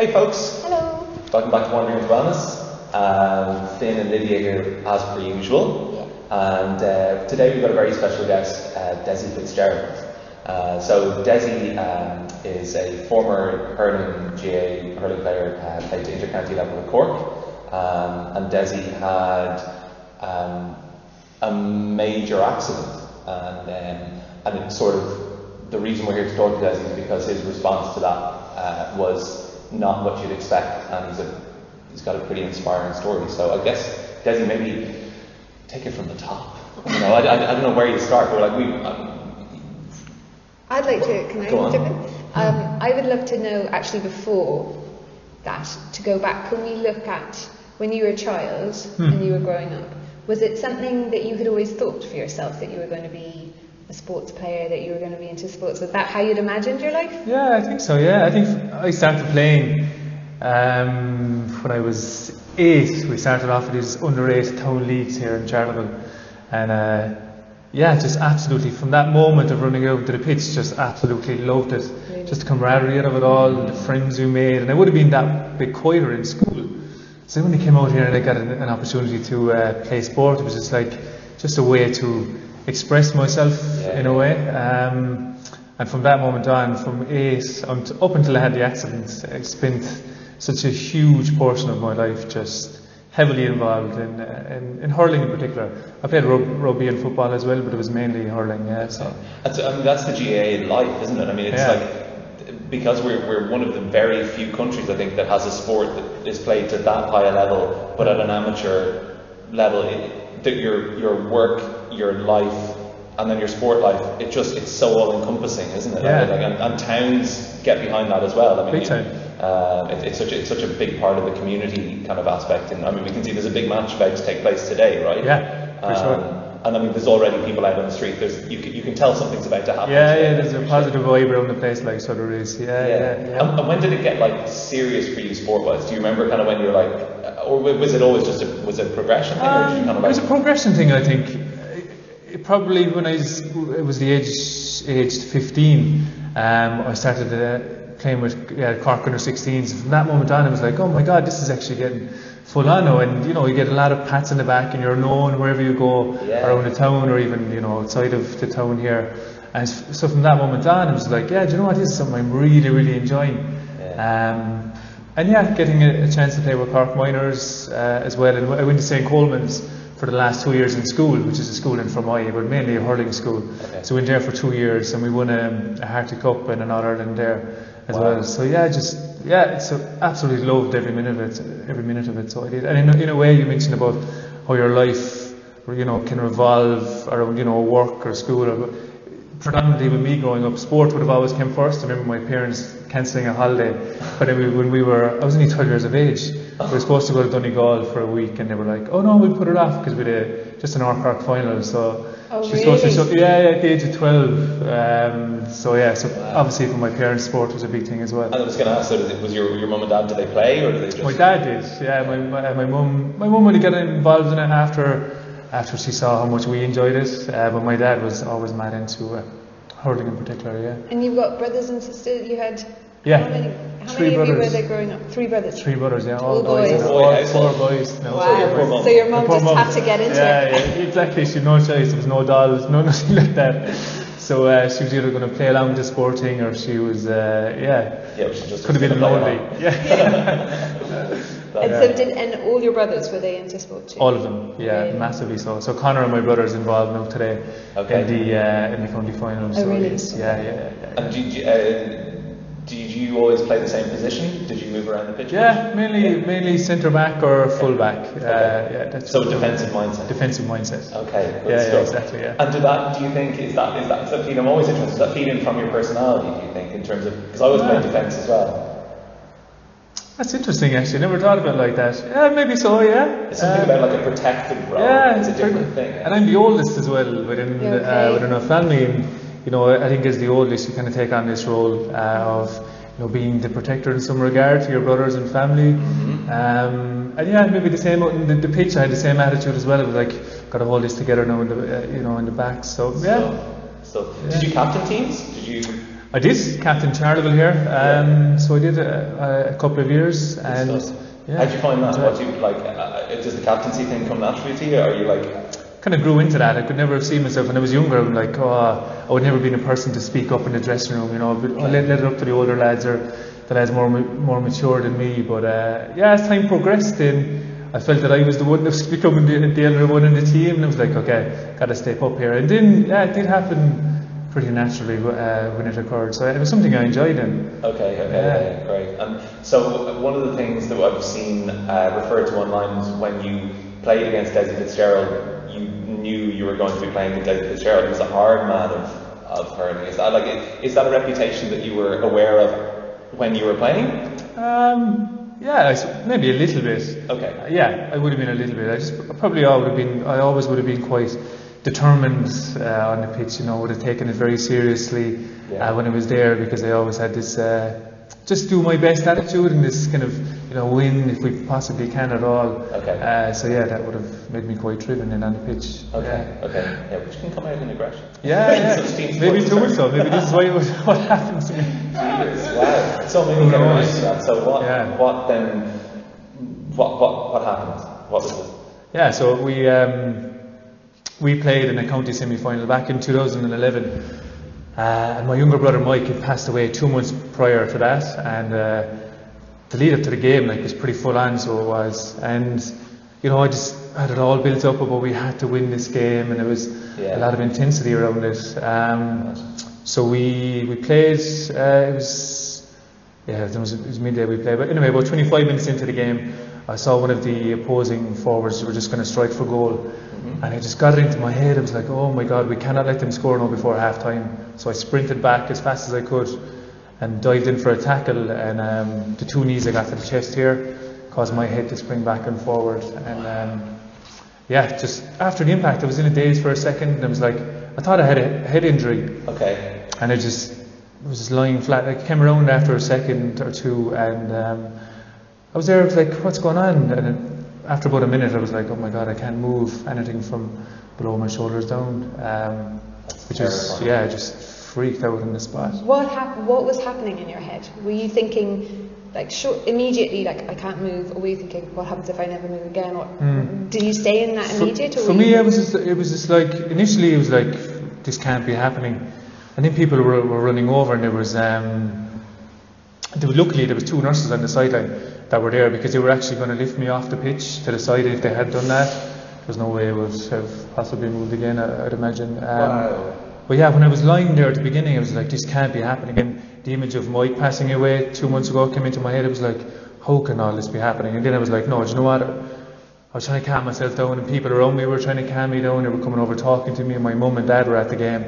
Hey folks, Hello. welcome back to Wandering into Wellness. Um, Finn and Lydia here as per usual. Yeah. And uh, today we've got a very special guest, uh, Desi Fitzgerald. Uh, so Desi um, is a former hurling GAA hurling player, uh, played to intercounty level with Cork. Um, and Desi had um, a major accident, and um, and it's sort of the reason we're here to talk to Desi is because his response to that uh, was not what you'd expect, and he's a he's got a pretty inspiring story. So I guess Desi, maybe take it from the top. You know, I, I, I don't know where you start, but like we. Um, I'd like to, can I on. jump in? Um, I would love to know, actually, before that, to go back, can we look at when you were a child and you were growing up? Was it something that you had always thought for yourself that you were going to be a sports player, that you were going to be into sports? Was that how you'd imagined your life? Yeah, I think so. Yeah, I think I started playing um, when I was eight. We started off with these under eight town leagues here in Charleville, and uh, yeah, just absolutely from that moment of running out to the pitch, just absolutely loved it. Really? Just the camaraderie of it all, the friends we made, and I would have been that bit quieter in school. So when I came out here and I got an, an opportunity to uh, play sport, it was just like just a way to express myself Yeah. in a way. Um, and from that moment on, from eight unt- up until I had the accident, I spent such a huge portion of my life just heavily involved in, uh, in, in hurling in particular. I played rug- rugby and football as well, but it was mainly hurling. Yeah, so That's, I mean, that's the GAA in life, isn't it? I mean, it's Yeah. like because we're, we're one of the very few countries, I think, that has a sport that is played to that high a level, but at an amateur level, it, that your your work, your life, and then your sport life, it just it's so all encompassing, isn't it? Yeah. Like, and, and towns get behind that as well. I mean, you- uh, it, it's such a, it's such a big part of the community kind of aspect, and I mean, we can see there's a big match about to take place today, right? Yeah, for sure. Um, And I mean, there's already people out on the street. There's you can, you can tell something's about to happen. yeah, today, yeah. There's a positive vibe around the place, like so there is. Yeah, Sure. yeah, yeah. And, and when did it get like serious for you sport-wise? Do you remember kind of when you're like, uh, or was it always just a was it a progression thing, or kind of Um, it was a progression thing, I think. It probably when I was, it was the age aged 15, um, I started uh, playing with uh, Cork under 16s. From that moment on, I was like, oh my god, this is actually getting full on now. And you know, you get a lot of pats in the back, and you're known wherever you go Yeah. around the town, or even you know outside of the town here. And so from that moment on, I was like, yeah, do you know what? This is something I'm really, really enjoying. Um, and yeah, getting a, a chance to play with Cork Minors uh, as well. And I went to St Colman's for the last two years in school, which is a school in Fermoy, but mainly a hurling school. Okay. So we went there for two years and we won um, a Harty Cup and an All Ireland there as Wow. well. So yeah, just yeah, so absolutely loved every minute of it, every minute of it. So I did. And in, a- in a way, you mentioned about how your life, you know, can revolve around you know work or school or predominantly with me growing up, sport would have always come first. I remember my parents cancelling a holiday, but when we were, I was only 12 years of age. We were supposed to go to Donegal for a week, and they were like, "Oh no, we'll put it off because we had just an Cork final." So Oh, she was supposed to, so, yeah, yeah, at the age of 12. Um, so yeah, so obviously for my parents, sport was a big thing as well. And I was going to ask, so did it, was your your mum and dad? Did they play, or did they just? My dad did, yeah. My my, my mum my mum only got involved in it after after she saw how much we enjoyed it. Uh, but my dad was always mad into uh, hurling in particular, yeah. And you've got brothers and sisters. You had Yeah, How many, how three many of you were there growing up? Three brothers. Three brothers, yeah, all All boys, boys. yeah, all household. four boys. No, Wow. your poor. So your mum just mum. had to get into yeah, it. Yeah, exactly. She had no choice. There was no dolls, no nothing like that. So uh, she was either going to play along with the sporting or she was, uh, yeah, Yeah, we should just could have been play lonely. along. Yeah, And so did and all your brothers were they into sport too? all of them. Yeah, Really? massively so. So Connor and my brother is involved now today Okay. in the uh, in the county final. Oh, so really? yes, yeah, yeah, yeah. yeah. And did you, uh, did you always play the same position? Did you move around the pitch? Yeah, mainly mainly centre back or full back. Uh, Okay. yeah, that's So defensive mindset. defensive mindset. Okay, good Yeah, yeah, stuff. exactly, yeah. And do that? Do you think is that is that, is that feed? I'm always interested. Does that feed in from your personality? Do you think in terms of because I always play Yeah. defence as well. That's interesting, actually. Never thought about it like that. Yeah, maybe so. Yeah. It's something Um, about like a protective role. Yeah, it's a different good. thing. And I'm the oldest as well within Yeah, okay. uh, within our family. And you know, I think as the oldest, you kind of take on this role uh, of you know being the protector in some regard to your brothers and family. Mm-hmm. Um, and yeah, maybe the same in the, the pitch. I had the same attitude as well. It was like, got to hold this together now in the uh, you know in the back. So yeah. So, so did you captain teams? Did you? I did captain Charleville here, um, so I did a, a, couple of years. And yeah, how did you find that? What you like? Uh, does the captaincy thing come naturally to you? Or are you like? Kind of grew into that. I could never have seen myself when I was younger. I'm like, oh, I would never been a person to speak up in the dressing room. You know, but I let, let it up to the older lads or the lads more more mature than me. But uh, yeah, as time progressed, then I felt that I was the one that was becoming the, the elder one in the team, and I was like, okay, got to step up here. And then yeah, it did happen pretty naturally uh, when it occurred. So it was something I enjoyed. Okay, okay, yeah. great. And so one of the things that I've seen uh, referred to online is when you played against Dessie Fitzgerald, knew you were going to be playing with Dessie Fitzgerald. Was a hard man of, of hurling. Is that like is that a reputation that you were aware of when you were playing? Um, yeah, maybe a little bit. Okay. Uh, yeah, I would have been a little bit. I just probably I would have been. I always would have been quite determined uh, on the pitch, you know, would have taken it very seriously yeah. uh, when I was there because I always had this uh, just do my best attitude and this kind of, you know, win if we possibly can at all. Okay. Uh, so yeah, that would have made me quite driven in on the pitch. Okay, yeah. okay. Yeah, which can come out in aggression. Yeah, yeah. maybe too much so. Maybe this is why it was, what happened to me. wow. So maybe to that. So what, yeah. what then, what, what, what happened? What was it? Yeah, so we, um, we played in a county semi-final back in 2011 uh, and my younger brother Mike had passed away two months prior to that and uh, the lead up to the game like was pretty full on so it was and you know I just had it all built up about we had to win this game and there was yeah. a lot of intensity around it um, so we we played uh, it was yeah it was, it was midday we played but anyway about 25 minutes into the game I saw one of the opposing forwards who were just going to strike for goal Mm-hmm. And I just got it into my head. I was like, oh my God, we cannot let them score now before half time. So I sprinted back as fast as I could and dived in for a tackle. And um, the two knees I got to the chest here caused my head to spring back and forward. And um, yeah, just after the impact, I was in a daze for a second. And I was like, I thought I had a head injury. Okay. And I just was just lying flat. I came around after a second or two and um, I was there, I was like, what's going on? And after about a minute, I was like, oh my god, I can't move anything from below my shoulders down. Um, which is, yeah, just freaked out in the spot. What happened? What was happening in your head? Were you thinking, like, short, immediately, like, I can't move, or were you thinking, what happens if I never move again? Or mm. did you stay in that immediate? For, for me, it was just, it was just like initially, it was like this can't be happening, and then people were, were running over, and there was. Um, there was, luckily, there was two nurses on the sideline that were there because they were actually going to lift me off the pitch to the side if they had done that. There's no way it would have possibly moved again, I, would imagine. Um, wow. But yeah, when I was lying there at the beginning, I was like, this can't be happening. And the image of Mike passing away two months ago came into my head. It was like, how can all this be happening? And then I was like, no, do you know what? I was trying to calm myself down, and people around me were trying to calm me down. They were coming over talking to me, and my mum and dad were at the game.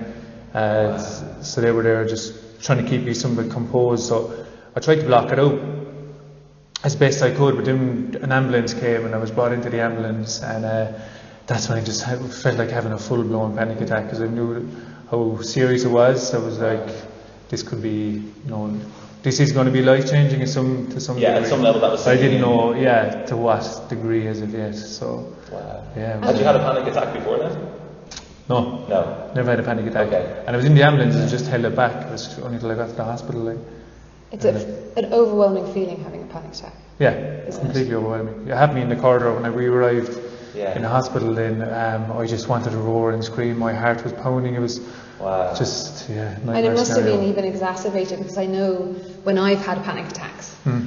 Uh, wow. So they were there just trying to keep me somewhat composed. So I tried to block it out as best I could, but then an ambulance came and I was brought into the ambulance, and uh, that's when I just felt like having a full blown panic attack because I knew how serious it was. I was like, this could be, you know, this is going to be life changing in some to some yeah, degree. at some level that was. I didn't know, yeah, to what degree as of yet. So, wow. yeah. Had you had a panic attack before then? No. No. Never had a panic attack. Okay. And I was in the ambulance and just held it back. It was only until I got to the hospital. Like. It's a, an overwhelming feeling having a panic attack. Yeah, it's completely it? overwhelming. It happened in the corridor when we arrived yeah. in the hospital. Then um, I just wanted to roar and scream. My heart was pounding. It was wow. just yeah. And it must scenario. have been even exacerbated because I know when I've had panic attacks, hmm.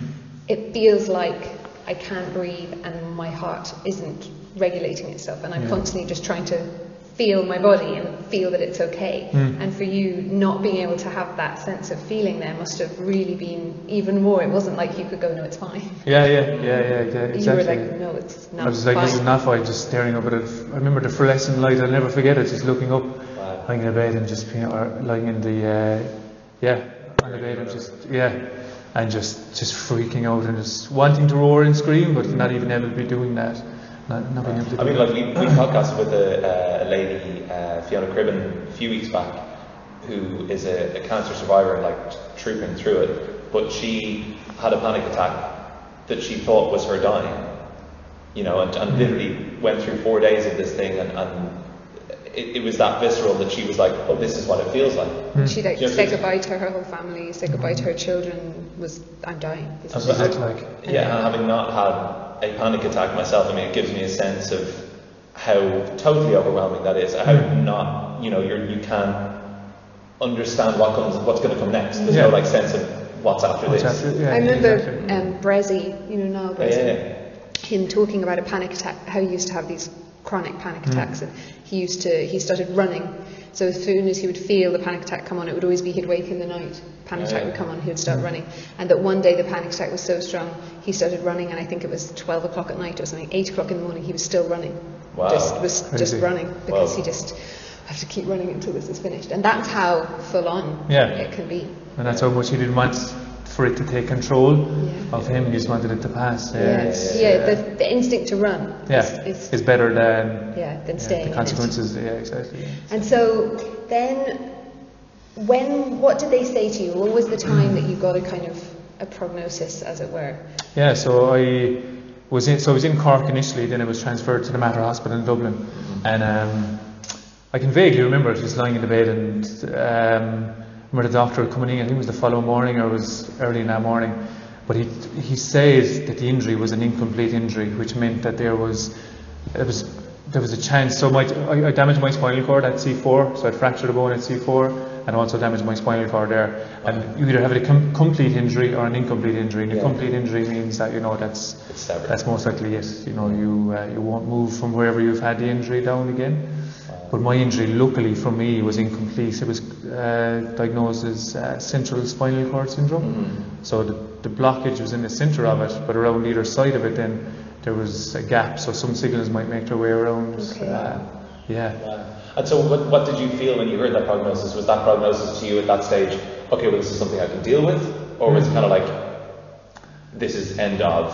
it feels like I can't breathe and my heart isn't regulating itself, and I'm yeah. constantly just trying to feel my body and feel that it's okay. Mm. And for you, not being able to have that sense of feeling there must have really been even more. It wasn't like you could go, no, it's fine. Yeah, yeah, yeah, yeah, yeah exactly. You were like, no, it's not. I was like, fine. this is not fine, just staring up at it. I remember the fluorescent light, I'll never forget it, just looking up, wow. lying in the bed and just being, or lying in the, uh, yeah, on the bed and just, yeah, and just, just freaking out and just wanting to roar and scream, but not even able to be doing that. Not, not being able I mean, like we, we podcasted with a, uh, a lady, uh, Fiona Cribben, a few weeks back, who is a, a, cancer survivor and like trooping through it, but she had a panic attack that she thought was her dying, you know, and, and literally went through four days of this thing, and, and it, it was that visceral that she was like, oh, this is what it feels like. Mm. She like Yeah, say but- goodbye to her whole family, said goodbye to her children. Was I'm dying. This And is That's so- what it's like. Yeah, and having not had a panic attack myself, I mean, it gives me a sense of how totally overwhelming that is. How not, you know, you're, you can't understand what comes, what's going to come next. There's no like sense of what's after What's this. after- yeah, I remember exactly. um, Bressie, you know Niall Yeah, Bressie, yeah, yeah. him talking about a panic attack, how he used to have these chronic panic Mm. attacks, and he used to he started running. So as soon as he would feel the panic attack come on, it would always be he'd wake in the night. Panic attack would come on, he would start running, and that one day the panic attack was so strong, he started running, and I think it was 12 o'clock at night or something, 8 o'clock in the morning, he was still running. Wow. Just was just running because Wow. he just I have to keep running until this is finished, and that's how full on Yeah. it can be. And that's how much he didn't want for it to take control Yeah. of him. He just wanted it to pass. Yeah, Yeah, yeah, yeah. The, the instinct to run yeah. is, is It's better than yeah, than yeah, staying the consequences. Yeah, exactly. And so then, when what did they say to you? What was the time that you got a kind of a prognosis, as it were? Yeah, so I was in, so I was in Cork initially, then I was transferred to the Mater Hospital in Dublin, and um, I can vaguely remember just lying in the bed and um, remember the doctor coming in. I think it was the following morning or it was early in that morning, but he he said that the injury was an incomplete injury, which meant that there was it was there was a chance. So my I, I damaged my spinal cord at C4, so I fractured a bone at C4. And also damaged my spinal cord there. And you either have a com- complete injury or an incomplete injury. And a Yeah. complete injury means that you know that's that's most likely it. You know, you uh, you won't move from wherever you've had the injury down again. But my injury, luckily for me, was incomplete. It was uh, diagnosed as uh, central spinal cord syndrome. Mm-hmm. So the, the blockage was in the centre of it, but around either side of it, then there was a gap. So some signals might make their way around. Okay. Uh, yeah. Wow. And so, what, what did you feel when you heard that prognosis? Was that prognosis to you at that stage, okay, well, this is something I can deal with? Or was it kind of like, this is end of?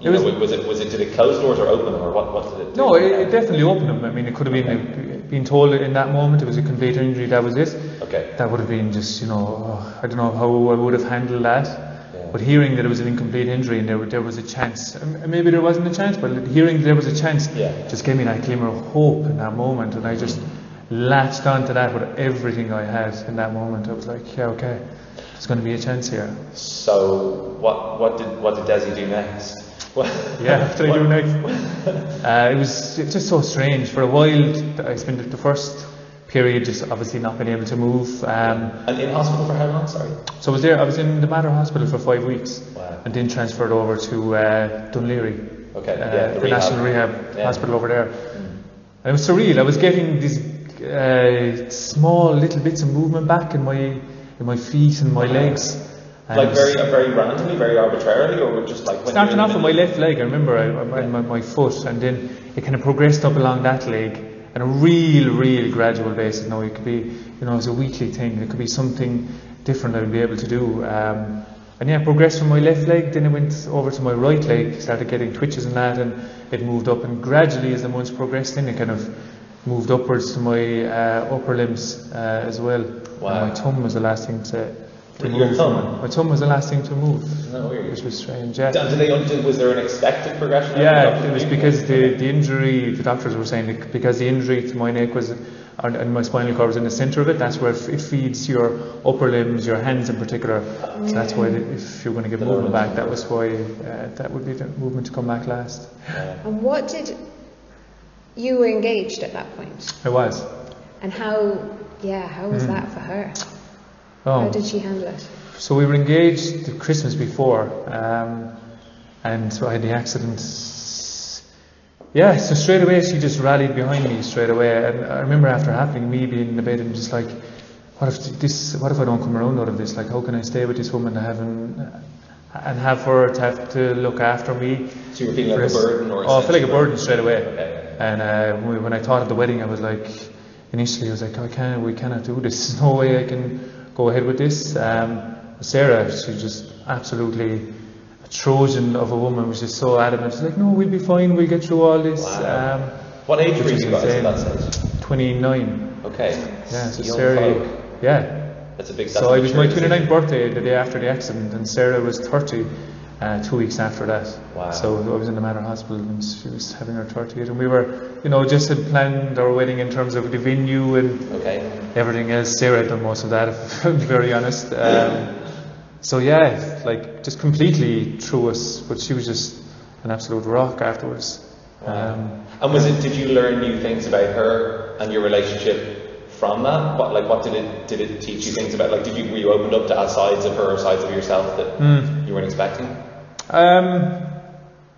You It know, was- was, it, was it, did it close doors or open them, or what, what did it do? No, it, it definitely opened them. I mean, it could have been been told in that moment it was a complete injury. That was it. Okay. That would have been just, you know, oh, I don't know how I would have handled that. But hearing that it was an incomplete injury and there, there was a chance, and maybe there wasn't a chance, but hearing there was a chance Yeah. just gave me that glimmer of hope in that moment. And I just latched onto that with everything I had in that moment. I was like, yeah, okay, there's going to be a chance here. So, what, what did what did Desi do next? Yeah, what did I do next? Uh, it was it was just so strange. For a while, I spent the first period just obviously not being able to move. Um, And in hospital for how long? Sorry. so I was there. I was in the Mater Hospital for five weeks, Wow. and then transferred over to uh, Dún Laoghaire, Okay. uh, yeah, the, the rehab. National Rehab Yeah. Hospital over there. And it was surreal. I was getting these uh, small little bits of movement back in my in my feet and my legs. And Like very, uh, very randomly, very arbitrarily, or just like when Starting off with my left leg, I remember I, I, my, my foot, and then it kind of progressed up along that leg on a real, real gradual basis. Now it could be, you know, it's a weekly thing. It could be something different that I'd be able to do. Um, and yeah, progressed from my left leg, then it went over to my right leg, started getting twitches and that, and it moved up. And gradually, as the months progressed, then it kind of moved upwards to my uh, upper limbs uh, as well. Wow. And my thumb was the last thing to, to Your move. thumb? My thumb was the last thing to move, No, weird. which was strange. Yeah. And did they, did, was there an expected progression? Yeah, it was because the, the injury, the doctors were saying that because the injury to my neck was, and, and my spinal cord was in the centre of it, that's where it feeds your upper limbs, your hands in particular. So that's why the- if you're going to get The movement back, that was why uh, that would be the movement to come back last. Yeah. And what did you were engaged at that point? I was. And how? Yeah, how was Mm. that for her? How Oh, did she handle it? so we were engaged the Christmas before, um, and so I had the accident. Yeah, so straight away she just rallied behind me straight away, and I remember after happening, me being in the bed and just like, what if this? What if I don't come around out of this? Like, how can I stay with this woman and having and have her to have to look after me? So you were feeling like a burden, or Oh, I feel like a burden straight away. Okay. And uh, when I thought of the wedding, I was like, initially I was like, I can't, we cannot do this. There's no way I can go ahead with this. Um, Sarah, she just absolutely a Trojan of a woman, which is so adamant. She's like, no, we'll be fine. We'll get through all this. Wow. Um, What age were you guys at that stage? 29. Okay. Yeah, so Young Sarah, folk. yeah. That's a big. So that's I a was my mature 29th birthday the day after the accident, and Sarah was 30. Uh, two weeks after that. Wow. So I was in the Mater Hospital and she was having her 30th. And we were, you know, just had planned our wedding in terms of the venue and Okay. everything else. Sarah had done most of that, if I'm very honest. Um, so yeah, like just completely threw us, but she was just an absolute rock afterwards. Um, And was it? Did you learn new things about her and your relationship from that? What like what did it did it teach you things about? Like did you were you opened up to sides of her or sides of yourself that Hmm. you weren't expecting? Um,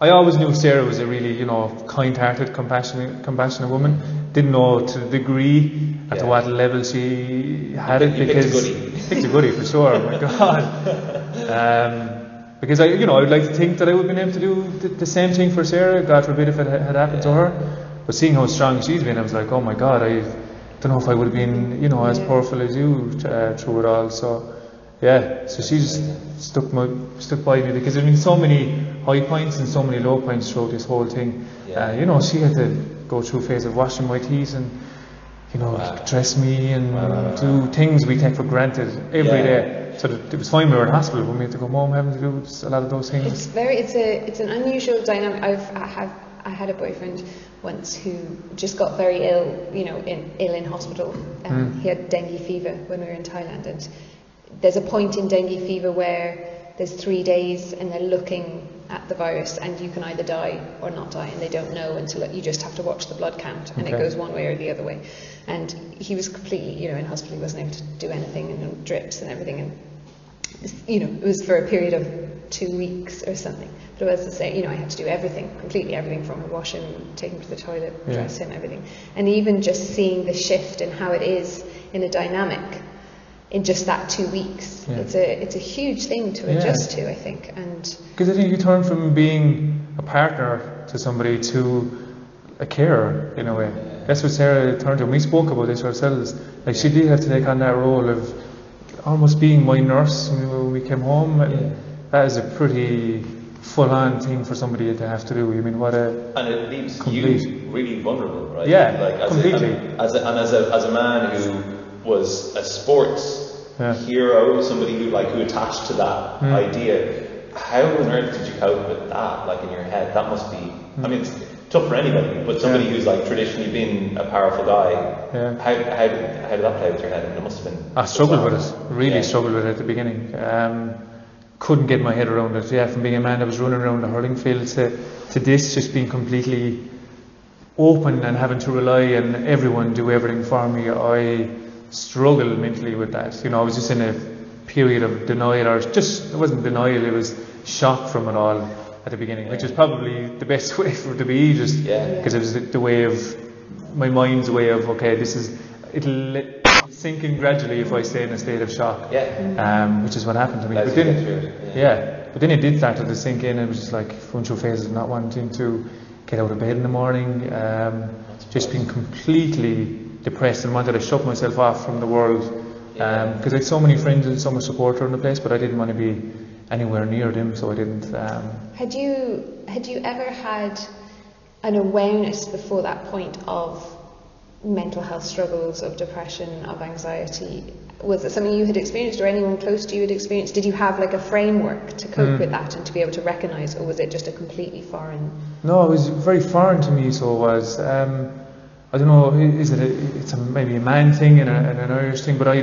I always knew Sarah was a really, you know, kind-hearted, compassionate, compassionate woman. Didn't know to the degree at Yeah. what level she had You it you picked a because goodie. picked a goodie for sure. Oh my God. Um, because I, you know, I would like to think that I would have been able to do the, the same thing for Sarah. God forbid if it had had happened to her. But seeing how strong she's been, I was like, oh my God, I don't know if I would have been, you know, as Yeah. powerful as you uh, through it all. So. Yeah, so she just stuck my stuck by me because there's been so many high points and so many low points throughout this whole thing. Yeah. Uh, you know, she had to go through a phase of washing my teeth and you know Wow. dress me and Wow, do things we take for granted every Yeah. day. So it was fine we were in hospital when we had to go home having to do a lot of those things. It's things. very, it's a, it's an unusual dynamic. I've, I have, I had a boyfriend once who just got very ill, you know, in, ill in hospital. Um, Mm. He had dengue fever when we were in Thailand, and there's a point in dengue fever where there's three days and they're looking at the virus, and you can either die or not die, and they don't know until you just have to watch the blood count, and it goes one way or the other way. And he was completely, you know, in hospital, he wasn't able to do anything, and drips and everything, and you know, it was for a period of two weeks or something. But it was to say, you know, I had to do everything, completely everything from wash him, take him to the toilet, Yeah. dress him, everything. And even just seeing the shift in how it is in a dynamic in just that two weeks. Yeah. It's a it's a huge thing to Yeah. adjust to, I think. And Because I think you turn from being a partner to somebody to a carer in a way. That's what Sarah turned to. And we spoke about this ourselves. Like she did have to take on that role of almost being my nurse when we- came home. And Yeah. that is a pretty full-on thing for somebody to have to do. I mean, what a And it leaves Complete. you really vulnerable, right? Yeah, like as completely. A, and, as a, and as a as a man who was a sports Yeah. hero, somebody who like who attached to that Mm. idea. How on earth did you cope with that? Like in your head, that must be. I mean, it's tough for anybody, but somebody Mm. Yeah. who's like traditionally been a powerful guy. Yeah. How how did, how did that play with your head? I mean, it must have been. I struggled with it. Really Yeah. struggled with it at the beginning. Um, couldn't get my head around it. Yeah, from being a man that was running around the hurling field to, to this just being completely open and having to rely on everyone do everything for me. I struggled mentally with that. You know, I was just in a period of denial, or just it wasn't denial. It was shock from it all at the beginning, which is probably the best way for it to be. Just Yeah. because it was the, the way of my mind's way of okay, this is it'll let- sink in gradually if I stay in a state of shock, Yeah. um, which is what happened to me. But then, get through it, yeah. yeah, but then it did start to sink in. It was just like through phases of not wanting to get out of bed in the morning, um, just being completely depressed and wanted to shut myself off from the world. Because I had so many friends and so much support around the place, but I didn't want to be anywhere near them, so I didn't. Um, had you had you ever had an awareness before that point of mental health struggles, of depression, of anxiety? Was it something you had experienced or anyone close to you had experienced? Did you have like a framework to cope Mm. with that and to be able to recognise, or was it just a completely foreign? No, it was very foreign to me. So it was. Um, I don't know. Is it? A, it's a, maybe a man thing and, a, and an Irish thing, but I,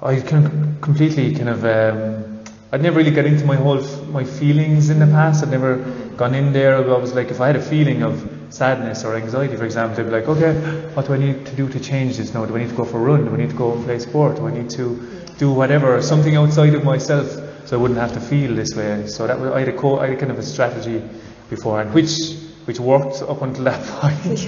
I of completely kind of. Um, I'd never really got into my whole my feelings in the past. I'd never gone in there. I was like, if I had a feeling of sadness or anxiety, for example, I'd be like, okay, what do I need to do to change this now? Do I need to go for a run? Do I need to go and play sport? Do I need to do whatever, something outside of myself, so I wouldn't have to feel this way? So that I had a co- I had kind of a strategy beforehand, which which worked up until that point.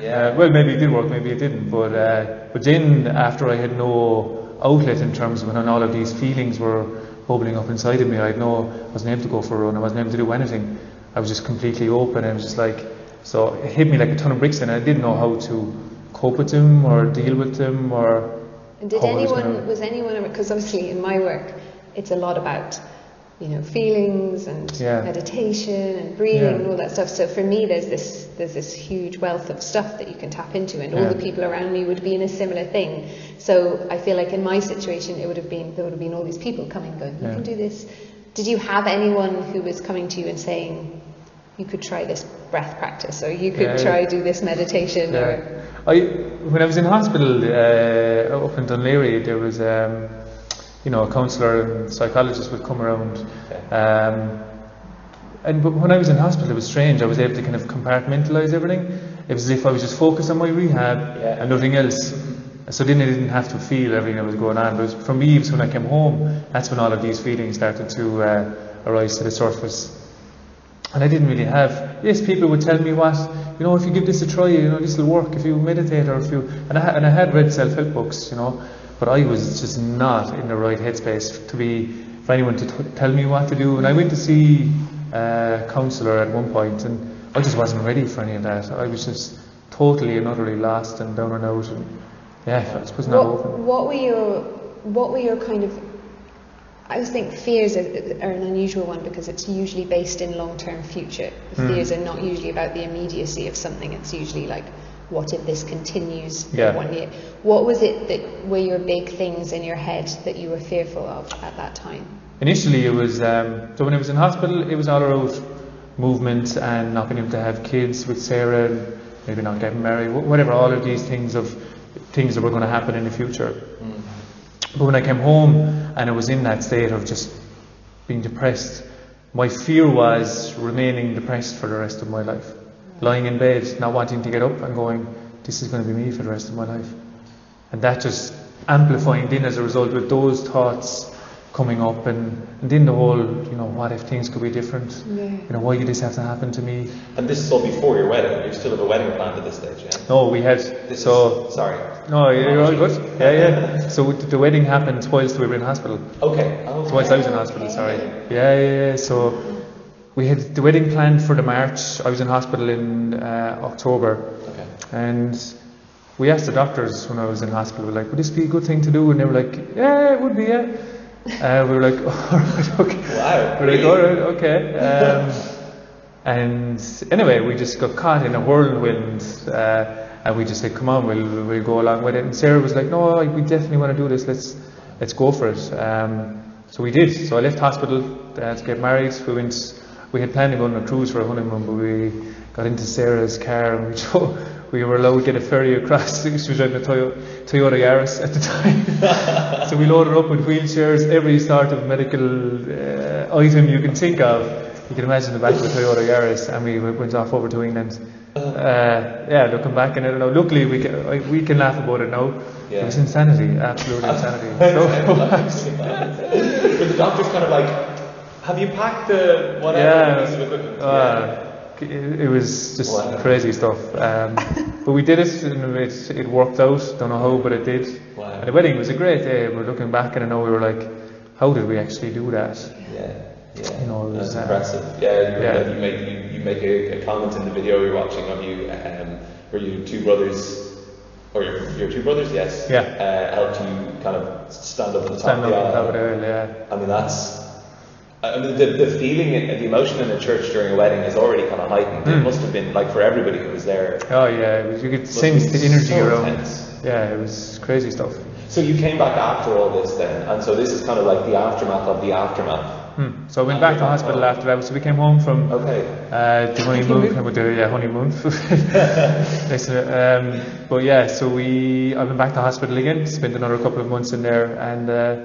Yeah. Uh, well, maybe it did work, maybe it didn't. But uh, but then after I had no outlet in terms of when all of these feelings were bubbling up inside of me, I had no I wasn't able to go for a run. I wasn't able to do anything. I was just completely open. I was just like so it hit me like a ton of bricks, and I didn't know how to cope with them or deal with them or. And did was anyone gonna- was anyone because obviously in my work it's a lot about you know feelings and Yeah. meditation and breathing Yeah. and all that stuff. So for me there's this there's this huge wealth of stuff that you can tap into and all the people around me would be in a similar thing. So I feel like in my situation it would have been there would have been all these people coming going you Yeah. can do this did you have anyone who was coming to you and saying you could try this breath practice or you could Yeah. try do this meditation Yeah. or I, when I was in hospital uh, up in Dún Laoghaire, there was, um, you know, a counsellor and psychologist would come around. Um, and but when I was in hospital, it was strange. I was able to kind of compartmentalise everything. It was as if I was just focused on my rehab Yeah. and nothing else. So then I didn't have to feel everything that was going on. But for me, it was when I came home, that's when all of these feelings started to uh, arise to the surface. And I didn't really have. Yes, people would tell me what, you know, if you give this a try, you know, this will work. If you meditate or if you, and I, and I had read self-help books, you know, but I was just not in the right headspace to be for anyone to t- tell me what to do. And I went to see a counsellor at one point, and I just wasn't ready for any of that. I was just totally and utterly lost and down and out, and yeah, I was not what, open. what were your what were your kind of I always think fears are, are an unusual one because it's usually based in long-term future. Hmm. Fears are not usually about the immediacy of something. It's usually like, what if this continues for one year? What was it that were your big things in your head that you were fearful of at that time? Initially, it was um, so when I was in hospital, it was all about movement and not being able to have kids with Sarah, and maybe not getting married, whatever. All of these things of things that were going to happen in the future. But when I came home and I was in that state of just being depressed, my fear was remaining depressed for the rest of my life, lying in bed, not wanting to get up, and going, "This is going to be me for the rest of my life," and that just amplifying then as a result with those thoughts coming up and, and then the whole you know what if things could be different Yeah. you know why did this have to happen to me And this is all before your wedding. You still have a wedding planned at this stage, yeah? no we had This so is, sorry. no you're all good yeah yeah so the wedding happened whilst we were in hospital Okay. So whilst I was in hospital, sorry. Yeah, yeah, yeah. So we had the wedding planned for the March. I was in hospital in uh, October, Okay. and we asked the doctors when I was in hospital, like, would this be a good thing to do? And they were like, yeah, it would be, yeah. Uh, we were like, all right, okay. Wow. We were like, all right, okay. Um, and anyway, we just got caught in a whirlwind, uh, and we just said, come on, we'll, we'll go along with it. And Sarah was like, no, we definitely want to do this. Let's let's go for it. Um, so we did. So I left hospital uh, to get married. We went. We had planned to go on a cruise for a honeymoon, but we got into Sarah's car and we drove, we were allowed to get a ferry across. She was driving a Toyota, Toyota Yaris at the time. so we loaded up with wheelchairs, every sort of medical uh, item you can think of. You can imagine the back of a Toyota Yaris, and we went off over to England. Uh, yeah, looking back, and I don't know. Luckily, we can, we can laugh about it now. Yeah. It was insanity, absolute insanity. So, But the doctor's kind of like, have you packed the whatever yeah, piece of equipment? uh, it, it was just Wow. crazy stuff. Um, but we did it, and it, it worked out. Don't know how, but it did. Wow. And the wedding was a great day. We're looking back, and I know we were like, how did we actually do that? Yeah, yeah. You know, it was, That's uh, impressive. Yeah, you, yeah. you make you, you make a, a comment in the video you're watching of you, um, where you two brothers, or your, your two brothers, yes, Yeah. uh, helped you kind of stand up at the top Stand of up the on top aisle. of the aisle, yeah. I mean, that's. I mean, the, the feeling and the emotion in a church during a wedding is already kind of heightened. It Mm. must have been like for everybody who was there. Oh yeah, it was, you could sense the energy so around. intense. Yeah, it was crazy stuff. So you came back after all this then, and so this is kind of like the aftermath of the aftermath. Hmm. So I went back to hospital after that. So we came home from Okay. uh, the honeymoon. With the yeah, honeymoon. Um, but yeah, so we I went back to hospital again. Spent another couple of months in there, and uh,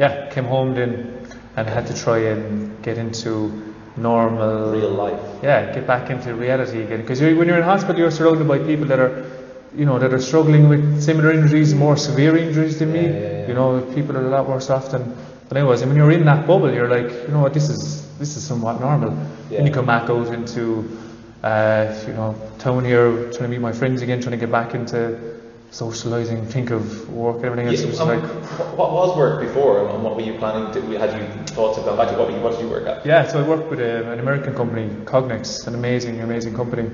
yeah, came home then, and had to try and get into normal Real life. yeah, get back into reality again. Because when you're in hospital, you're surrounded by people that are, you know, that are struggling with similar injuries, more severe injuries than me. Yeah, yeah. You know, people are a lot worse off than, than I was. And when you're in that bubble, you're like, you know what, this is this is somewhat normal. Then you come back out into, uh, you know, town here, trying to meet my friends again, trying to get back into socialising, think of work everything else. Yeah, was um, like, what was work before, and what were you planning to? Had you thoughts of going back to what? you- What did you work at? Yeah, so I worked with a, an American company, Cognex, an amazing, amazing company.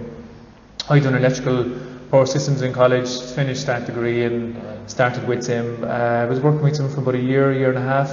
I done electrical power systems in college, finished that degree and started with them. Uh, I was working with them for about a year, year and a half,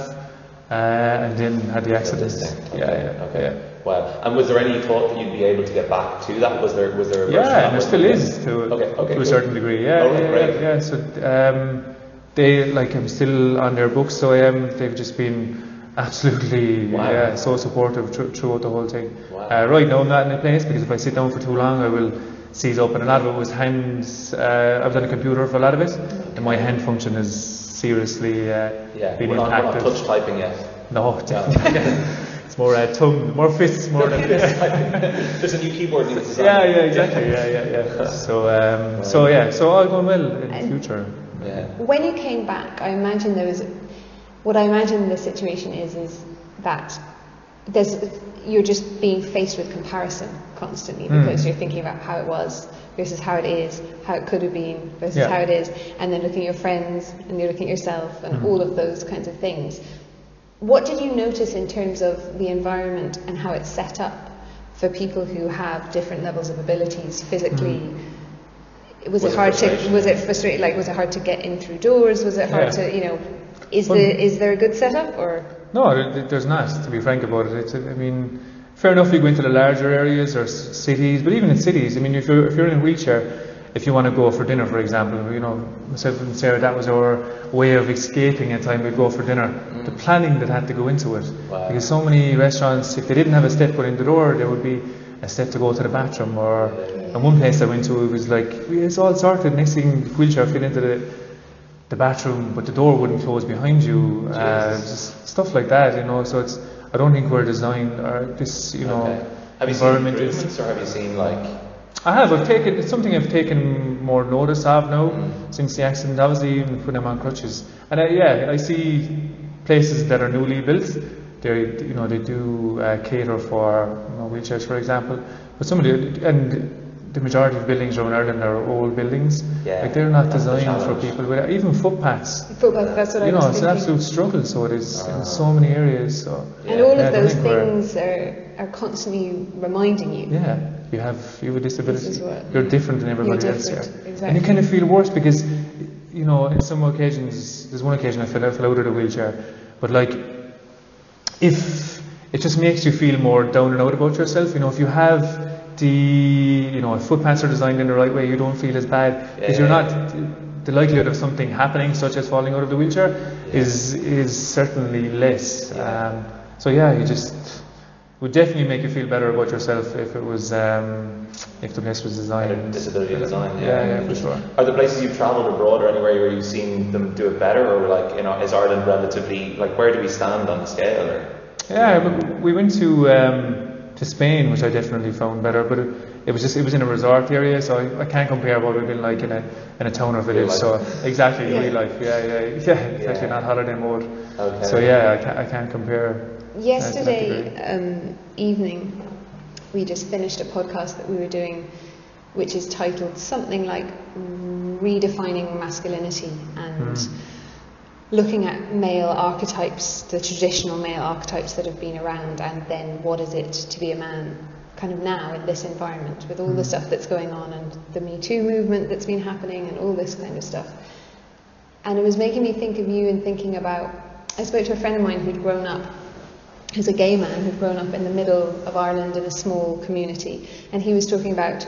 uh, and then had the accident. Yeah, yeah, Okay. yeah. Wow. And was there any thought that you'd be able to get back to that? Was there? Was there? A version Yeah, and there still is to, Okay, okay, to a certain degree. Yeah, Oh, yeah, great. yeah, yeah. So um, they like I'm still on their books, so I am. They've just been Absolutely, Wow. yeah, so supportive thr- throughout the whole thing. Wow. Uh, right now, I'm not in a place because if I sit down for too long, I will seize up, and a lot of it was hands. Uh, I've done a computer for a lot of it, and my hand function is seriously uh, Yeah, been we're not, we're not touch typing yet. No, definitely. It's more uh, tongue, more fists, more than. This. There's a new keyboard needs design. yeah, yeah, exactly. Yeah, yeah, yeah. So, um, so yeah, so all going well in the future. Yeah. When you came back, I imagine there was, what I imagine the situation is, is that there's, you're just being faced with comparison constantly Mm. because you're thinking about how it was versus how it is, how it could have been versus Yeah. how it is, and then looking at your friends and you're looking at yourself and Mhm. all of those kinds of things. What did you notice in terms of the environment and how it's set up for people who have different levels of abilities physically? Mm-hmm. Was, Was it hard to was it frustrating like was it hard to get in through doors was it hard Yeah. to you know is Well- the is there a good setup or No, there- there- there's not, to be frank about it. It's, I mean, fair enough if you go into the larger areas or cities, but even in cities, I mean, if you're, if you're in a wheelchair, if you want to go for dinner, for example, you know, myself and Sarah, that was our way of escaping at time we'd go for dinner. The planning that had to go into it. Wow. Because so many restaurants, if they didn't have a step going in the door, there would be a step to go to the bathroom. Or, and one place I went to, it was like, it's all sorted. Next thing, the wheelchair fit into the, the bathroom, but the door wouldn't close behind you. Uh, just stuff like that, you know. So it's, I don't think we're designed, or this, you know, Okay. Have you seen environment improvements or have you seen like I have. I've taken. It's something I've taken more notice of now Mm. since the accident. Obviously, even when I'm on crutches, and I, yeah, I see places that are newly built. They, you know, they do uh, cater for you know, wheelchairs, for example. But some of the and the majority of buildings around Ireland are old buildings. Yeah, like they're not designed for people with even footpaths. football that's what You I know, was it's an absolute struggle. So it is Ah. in so many areas. So and Yeah. all Yeah, of don't those things are are constantly reminding you Yeah, you have you have a disability. You're different than everybody You're else here. different, And you kind of feel worse because, you know, in some occasions, there's one occasion I fell, I fell out of the wheelchair, but like, if it just makes you feel more down and out about yourself, you know, if you have the, you know, if footpaths are designed in the right way, you don't feel as bad because you're Yeah. not. The likelihood of something happening, such as falling out of the wheelchair, is is certainly less. Yeah. Um, so yeah, you just would definitely make you feel better about yourself if it was um, if the place was designed. of disability design? Yeah, yeah, for sure. Are there places you've travelled abroad or anywhere where you've seen them do it better, or like you know, is Ireland relatively like where do we stand on the scale? Or Yeah, we went to um, to Spain, which I definitely found better. But it, it was just it was in a resort area, so I, I can't compare what we've been like in a in a town or village. So exactly Yeah. real life. Yeah, yeah, yeah. It's Yeah. actually not holiday mode. okay. So yeah, I can't, I can't compare. Yesterday um, evening, we just finished a podcast that we were doing, which is titled something like Redefining Masculinity and Mm. looking at male archetypes, the traditional male archetypes that have been around, and then what is it to be a man kind of now in this environment with all the Mm. stuff that's going on and the Me Too movement that's been happening and all this kind of stuff. And it was making me think of you and thinking about. I spoke to a friend of mine who'd grown up, who's a gay man who'd grown up in the middle of Ireland in a small community, and he was talking about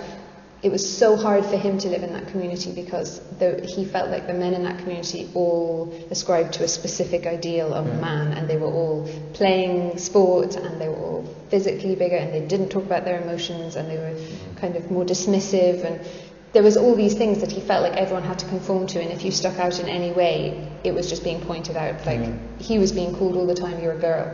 it was so hard for him to live in that community because the, he felt like the men in that community all ascribed to a specific ideal of Yeah. man, and they were all playing sport and they were all physically bigger, and they didn't talk about their emotions, and they were kind of more dismissive and there was all these things that he felt like everyone had to conform to, and if you stuck out in any way, it was just being pointed out. Like Mm. he was being called all the time, "You're a girl,"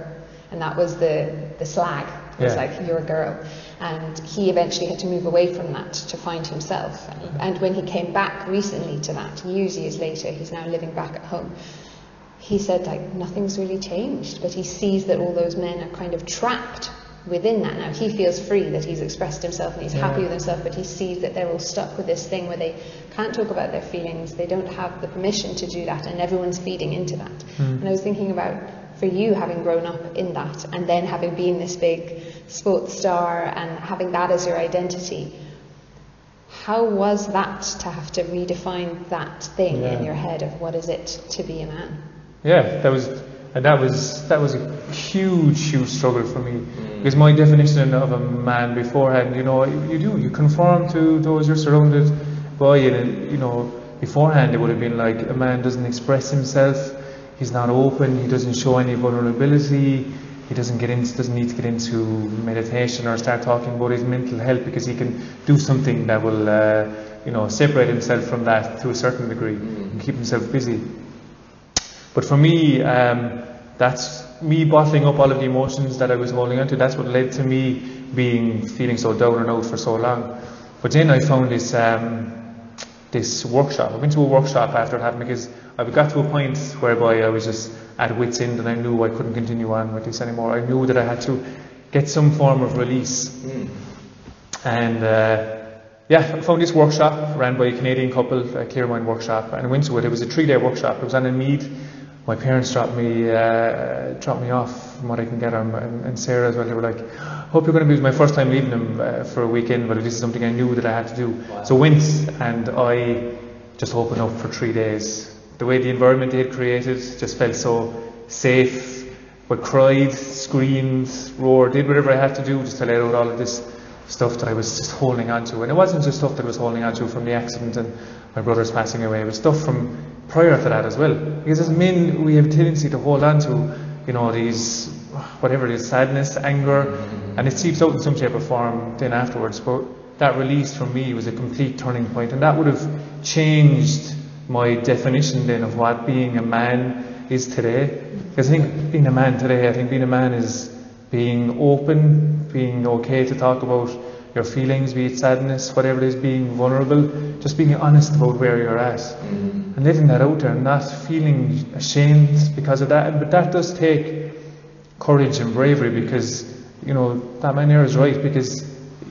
and that was the the slag. It was Yeah. like "You're a girl," and he eventually had to move away from that to find himself. And when he came back recently to that, years years later, he's now living back at home. He said like nothing's really changed, but he sees that all those men are kind of trapped within that now. He feels free that he's expressed himself and he's happy with himself, but he sees that they're all stuck with this thing where they can't talk about their feelings, they don't have the permission to do that, and everyone's feeding into that. Mm. And I was thinking about for you having grown up in that and then having been this big sports star and having that as your identity. How was that to have to redefine that thing Yeah. in your head of what is it to be a man? Yeah, that was and that was that was a huge, huge struggle for me Mm. because my definition of a man beforehand, you know, you, do you conform to those you're surrounded by, and you know, beforehand it would have been like a man doesn't express himself, he's not open, he doesn't show any vulnerability, he doesn't get into, doesn't need to get into meditation or start talking about his mental health because he can do something that will, uh, you know, separate himself from that to a certain degree and keep himself busy. But for me, um, that's me bottling up all of the emotions that I was holding onto. That's what led to me being feeling so down and out for so long. But then I found this um, this workshop. I went to a workshop after it happened because I got to a point whereby I was just at wit's end and I knew I couldn't continue on with this anymore. I knew that I had to get some form of release. Mm. And uh, yeah, I found this workshop ran by a Canadian couple, a Clear Mind workshop, and I went to it. It was a three-day workshop. It was on a Mead. My parents dropped me uh, dropped me off from what I can get on, and, and Sarah as well. They were like, "Hope you're going to be." My first time leaving them uh, for a weekend, but this is something I knew that I had to do. Wow. So went, and I just opened up for three days. The way the environment they had created just felt so safe. I cried, screamed, roared, did whatever I had to do just to let out all of this stuff that I was just holding on to. And it wasn't just stuff that I was holding on to from the accident and my brother's passing away. It was stuff from prior to that as well. Because as men, we have a tendency to hold on to, you know, these, whatever it is, sadness, anger, and it seeps out in some shape or form then afterwards. But that release for me was a complete turning point, and that would have changed my definition then of what being a man is today. Because I think being a man today, I think being a man is being open, being okay to talk about your feelings, be it sadness, whatever it is, being vulnerable, just being honest about where you're at Mm. and letting that out there and not feeling ashamed because of that. But that does take courage and bravery because, you know, that man there is right because,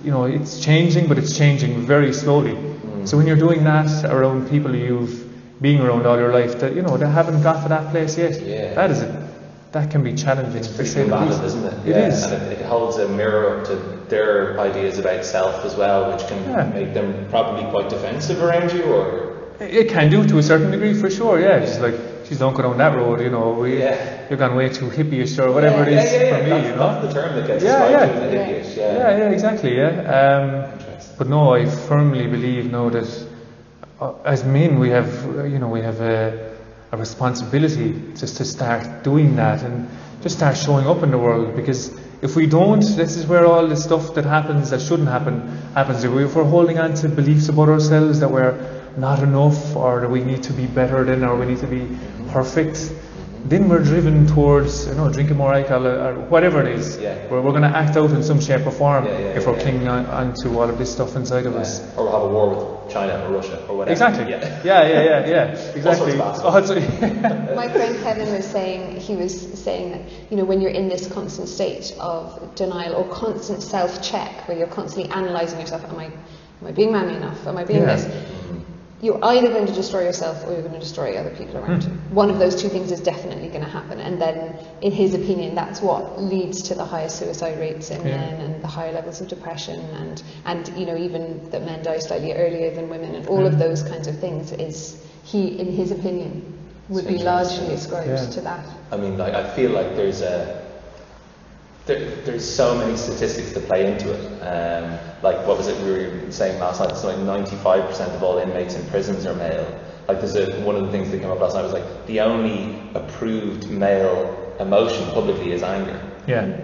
you know, it's changing, but it's changing very slowly. So when you're doing that around people you've been around all your life that, you know, they haven't got to that place yet, Yeah. that is a, that can be challenging. It's pretty combative, isn't it? It yeah. is. And it, it holds a mirror up to their ideas about self as well, which can Yeah. make them probably quite defensive around you, or It can do to a certain degree for sure, yeah. It's like, she's don't go down that road, you know, we, Yeah. you're gone way too hippie-ish or whatever it yeah, is yeah, yeah, for me, that's, you know. that's the term that gets Yeah, yeah. yeah. Yeah, yeah, exactly, yeah. Um. But no, I firmly believe now that uh, as men we have, you know, we have a, a responsibility just to start doing that and just start showing up in the world because if we don't, this is where all the stuff that happens that shouldn't happen happens. If we're holding on to beliefs about ourselves that we're not enough or that we need to be better than or we need to be perfect, then we're driven towards, you know, drinking more alcohol or or whatever it is. Yeah. Where we're going to act out in some shape or form Yeah, yeah, if we're yeah. clinging on, to all of this stuff inside of Yeah. us. Or we'll have a war with China or Russia or whatever. Exactly. Yeah. Yeah, yeah, yeah, yeah. Exactly. bad stuff. It's- My friend Kevin was saying he was saying that you know when you're in this constant state of denial or constant self-check where you're constantly analysing yourself, am I am I being manly enough? Am I being Yeah. this? You're either going to destroy yourself or you're going to destroy other people around hmm. you. One of those two things is definitely going to happen, and then, in his opinion, that's what leads to the highest suicide rates in Yeah. men and the higher levels of depression, and and you know even that men die slightly earlier than women, and all of hmm. those kinds of things is he, in his opinion, would be largely ascribed Yeah. to that. I mean, like, I feel like there's a there, there's so many statistics to play into it. Um, like, what was it we were saying last night? It's like 95% of all inmates in prisons are male. Like, there's a, one of the things that came up last night was like the only approved male emotion publicly is anger. yeah.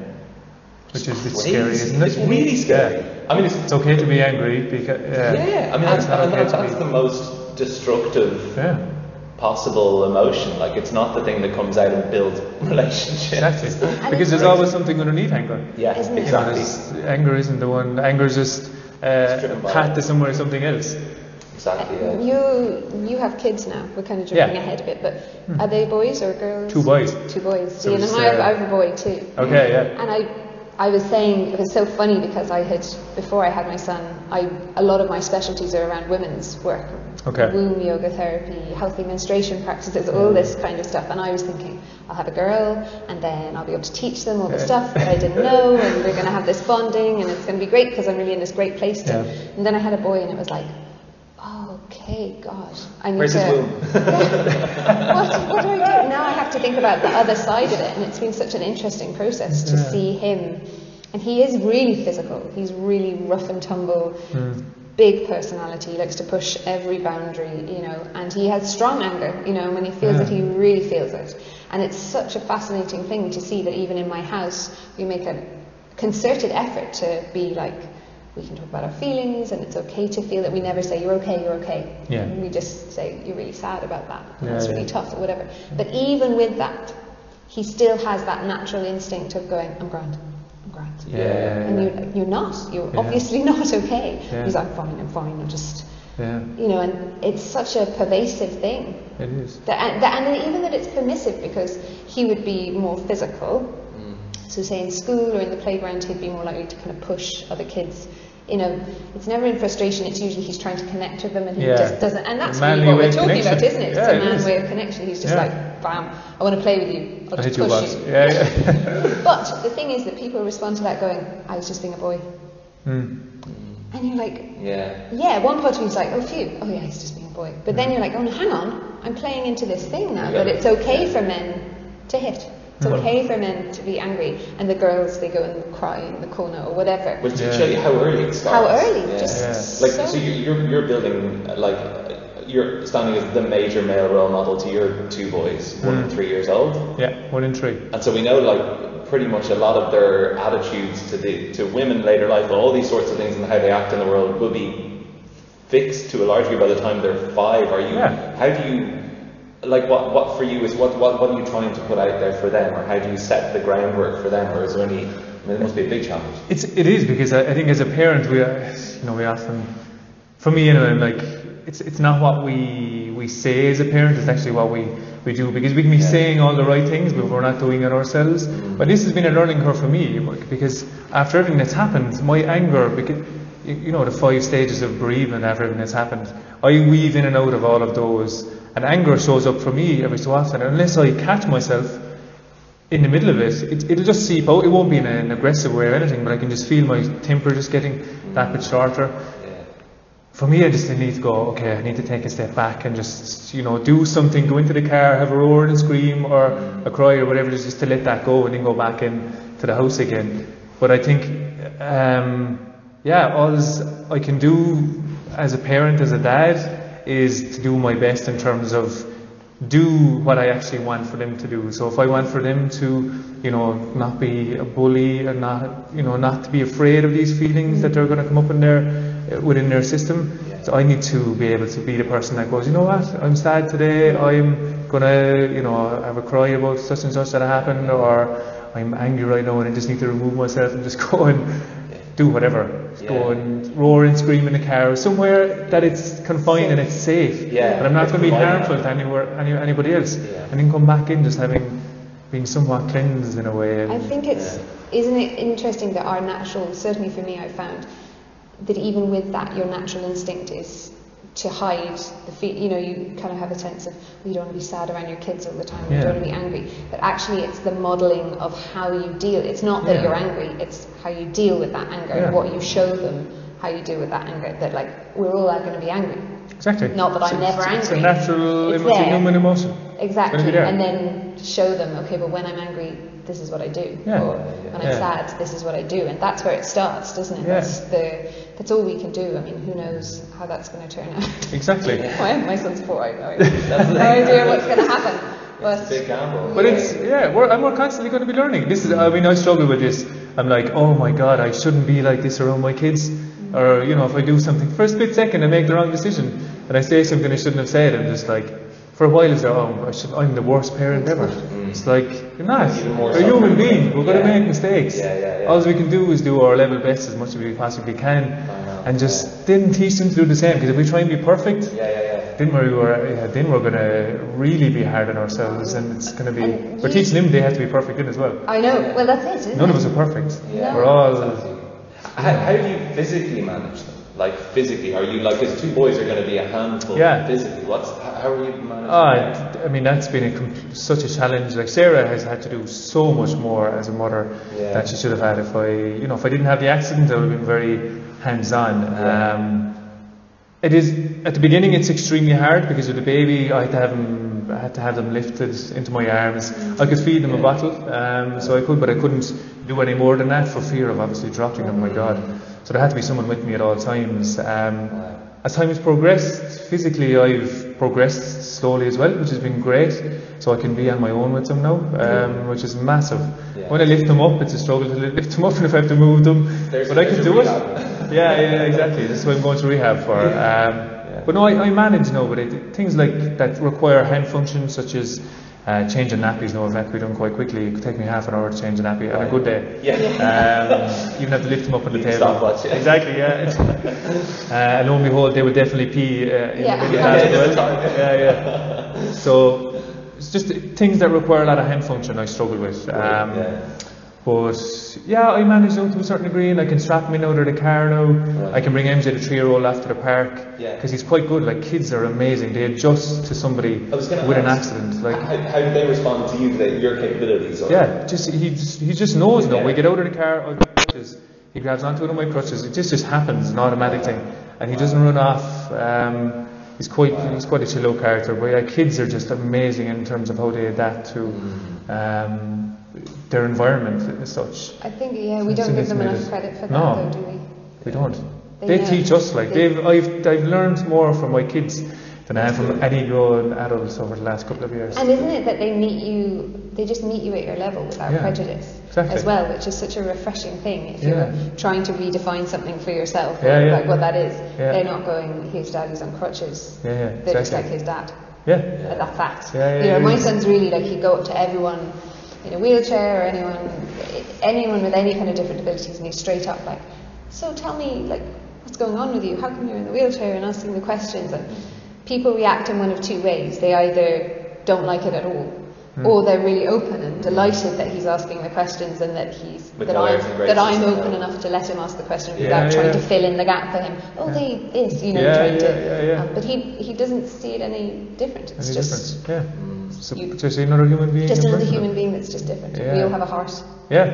Which is Crazy. scary, isn't it? It's really scary. Yeah. I mean, it's It's okay to be angry because yeah. yeah. I mean, It's that's, okay that, to that's the most destructive yeah. Possible emotion. Like, it's not the thing that comes out and builds relationships. Exactly. Because it's there's always something underneath anger. Yeah, Isn't it? You know, exactly. there's- anger isn't the one. Anger is just uh, driven by- pat to somewhere something else. Exactly. Yeah. You you have kids now. We're kind of jumping Yeah. ahead a bit, but are they boys or girls? Two boys. Two boys. So See, and I, have, uh, I have a boy too. Okay, yeah. And I, I was saying it was so funny because I had before I had my son, I a lot of my specialties are around women's work, Okay. womb yoga therapy, healthy menstruation practices, all this kind of stuff. And I was thinking, I'll have a girl, and then I'll be able to teach them all the stuff that I didn't know, and we're going to have this bonding, and it's going to be great because I'm really in this great place. To, Yeah. And then I had a boy, and it was like, oh, okay, God, I need Where's to. his womb? what, what do I do? Now I have to think about the other side of it, and it's been such an interesting process to Yeah. see him. And he is really physical. He's really rough and tumble, Mm. Big personality. He likes to push every boundary, you know, and he has strong anger, you know, and when he feels Yeah. it, he hmm. really feels it. And it's such a fascinating thing to see that even in my house, we make a concerted effort to be like, we can talk about our feelings and it's okay to feel that we never say, you're okay, you're okay. Yeah. We just say, you're really sad about that. Yeah, That's really yeah. tough or whatever. But even with that, he still has that natural instinct of going, I'm grand, Yeah. And you're, you're not. You're Yeah. obviously not okay. Yeah. He's like, fine, I'm fine. I'm just, Yeah, you know, and it's such a pervasive thing. it is. That, and, that, and even that it's permissive because he would be more physical. Mm. So, say in school or in the playground, he'd be more likely to kind of push other kids. You know, it's never in frustration. It's usually he's trying to connect with them, and he Yeah. just doesn't. And that's really what we're talking about, isn't it? It's a it man is. way of connection. He's just Yeah. like, bam, I want to play with you. I'll I hit just you push you. Yeah, yeah. But the thing is that people respond to that going, I was just being a boy. Mm. And you're like, Yeah. yeah, one part of me's like, oh, phew, oh yeah, he's just being a boy. But then you're like, oh, no, hang on, I'm playing into this thing now that it's okay for men to hit. It's Mm. okay for men to be angry, and the girls they go and cry in the corner or whatever. Which to Yeah. show you how early it starts. How early, Yeah. just Yeah. Like, so, so you're, you're, you're building, like, you're standing as the major male role model to your two boys, one and Mm. three years old. Yeah, one and three. And so we know, like, pretty much a lot of their attitudes to the to women later life, all these sorts of things, and how they act in the world will be fixed to a large degree by the time they're five. Are you? Yeah. How do you? Like what, what for you is what, what what are you trying to put out there for them, or how do you set the groundwork for them, or is there any? I mean, it must be a big challenge. It's it is because I, I think as a parent we you know we often for me anyway I'm like it's it's not what we we say as a parent it's actually what we we do because we can be Yeah. saying all the right things but we're not doing it ourselves mm. but this has been a learning curve for me because after everything that's happened my anger because you you know the five stages of bereavement after everything that's happened I weave in and out of all of those and anger shows up for me every so often unless I catch myself in the middle of it, it it'll just seep out. It won't be in an aggressive way or anything, but I can just feel my temper just getting that bit shorter. For me, I just need to go, okay, I need to take a step back and just, you know, do something, go into the car, have a roar and a scream or a cry or whatever just to let that go and then go back in to the house again. But I think, um, yeah, all I can do as a parent, as a dad, is to do my best in terms of do what I actually want for them to do. So if I want for them to, you know, not be a bully and not, you know, not to be afraid of these feelings that they're going to come up in their uh, Uh, within their system, Yeah. so I need to be able to be the person that goes, you know what, I'm sad today. I'm gonna, you know, have a cry about such and such that happened, or I'm angry right now and I just need to remove myself and just go and do whatever. Just Go and roar and scream in the car, somewhere that it's confined and it's safe. Yeah. And I'm not It's going to be harmful to anywhere, any, anybody else. Yeah. And then come back in just having been somewhat cleansed in a way. I think it's isn't it interesting that our natural certainly for me I found that even with that your natural instinct is to hide the fe- you know you kind of have a sense of well, you don't want to be sad around your kids all the time you don't want to be angry but actually it's the modeling of how you deal it's not that Yeah. you're angry it's how you deal with that anger Yeah. and what you show them how you deal with that anger that like we're all going to be angry exactly. not that I'm never angry. It's a natural, It's emo- it's a there. human emotion. Exactly, and then show them, okay, but when I'm angry, this is what I do, Yeah. or when. I'm sad, this is what I do, and that's where it starts, doesn't it? Yeah. That's the that's all we can do. I mean, who knows how that's going to turn out? Exactly. Why my son's four, I know. no idea what's going to happen, but It's a big gamble. But it's yeah, we're, and we're constantly going to be learning. This is, I mean, I struggle with this. I'm like, oh my god, I shouldn't be like this around my kids. Or you know, if I do something for a split second, I make the wrong decision, and I say something I shouldn't have said. I'm just like, for a while, it's like, oh, I should, I'm the worst parent ever. Mm. It's like you're not. Even more We're so. human beings. We're going to make mistakes. Yeah, yeah, yeah. All we can do is do our level best as much as we possibly can, know, and just then teach them to do the same. Because if we try and be perfect, Yeah, yeah, yeah. then we're, we're yeah, then we're gonna really be hard on ourselves, and it's gonna be. And We're you- teaching them they have to be perfect in as well. I know. Well, that's it. Isn't None it? of us are perfect. Yeah. We're all. How, how do you physically manage them? Like physically, are you like? these two boys are going to be a handful. Yeah. Physically, what's how are you managing? That? I mean that's been a, such a challenge. Like Sarah has had to do so much more as a mother Yeah. that she should have had. If I, you know, if I didn't have the accident, I would have been very hands-on. Yeah. Um, it is at the beginning. It's extremely hard because with the baby, I had to have them. I had to have them lifted into my arms. I could feed them a bottle, um, so I could, but I couldn't do any more than that for fear of obviously dropping them. My God. So there had to be someone with me at all times. Um, as time has progressed, physically I've progressed slowly as well, which has been great. So I can be on my own with them now, um, which is massive. Yeah. When I lift them up, it's a struggle to lift them up, and if I have to move them, There's- but I can do it. Yeah, yeah, exactly. This is what I'm going to rehab for. Um, But no, I, I manage now. But it, things like that require hand functions, such as uh, changing nappies, no, that can be done quite quickly. It could take me half an hour to change a nappy on a good day. Yeah. Um, even have to lift them up on the table. stopwatch, yeah. Exactly, yeah. Uh, and lo and behold, they would definitely pee uh, in, Yeah. in the Yeah, bath yeah, as well. Yeah, yeah. So it's just things that require a lot of hand function I struggle with. Um, yeah. But yeah, I manage them to a certain degree, and I can strap him in out of the car now. Right. I can bring MJ the three-year-old after the park Yeah. because he's quite good. Like kids are amazing; they adjust to somebody I was gonna with an accident. Like how, how do they respond to you, the, your capabilities? Or? yeah, just he just, he just knows now. Yeah. We get out of the car, out crutches, he grabs onto one of my crutches. It just just happens, an automatic thing, and he doesn't run off. Um, he's quite he's quite a chill character. But yeah, kids are just amazing in terms of how they adapt to um, their environment as such. I think yeah, we don't give them enough credit for that, No. though, do we? We don't. They They, teach us like They- they've I've I've learned more from my kids than I have from any grown adults over the last couple of years. And isn't it that they meet you? They just meet you at your level without Yeah, prejudice exactly. as well, which is such a refreshing thing. If Yeah. you're trying to redefine something for yourself, Yeah, yeah. like what that is, Yeah. they're not going, "His daddy's on crutches." Yeah, yeah, They're just like his dad. yeah. And that's that. Yeah, yeah, you know, yeah, my yeah. son's really like he'd go up to everyone in a wheelchair or anyone, anyone with any kind of different abilities, and straight up like, "So tell me, like, what's going on with you? How come you're in the wheelchair?" And asking the questions. And people react in one of two ways. They either don't like it at all, Hmm. or they're really open and delighted that he's asking the questions and that he's With that I'm that I'm open enough to let him ask the question Yeah, without trying yeah. to fill in the gap for him. Oh, they this, you know, Yeah, trying to. yeah, yeah, yeah. um, but he he doesn't see it any different. It's Any just different? Yeah. So, you- just another human being. just another human being that's just different. We all have a heart. Yeah,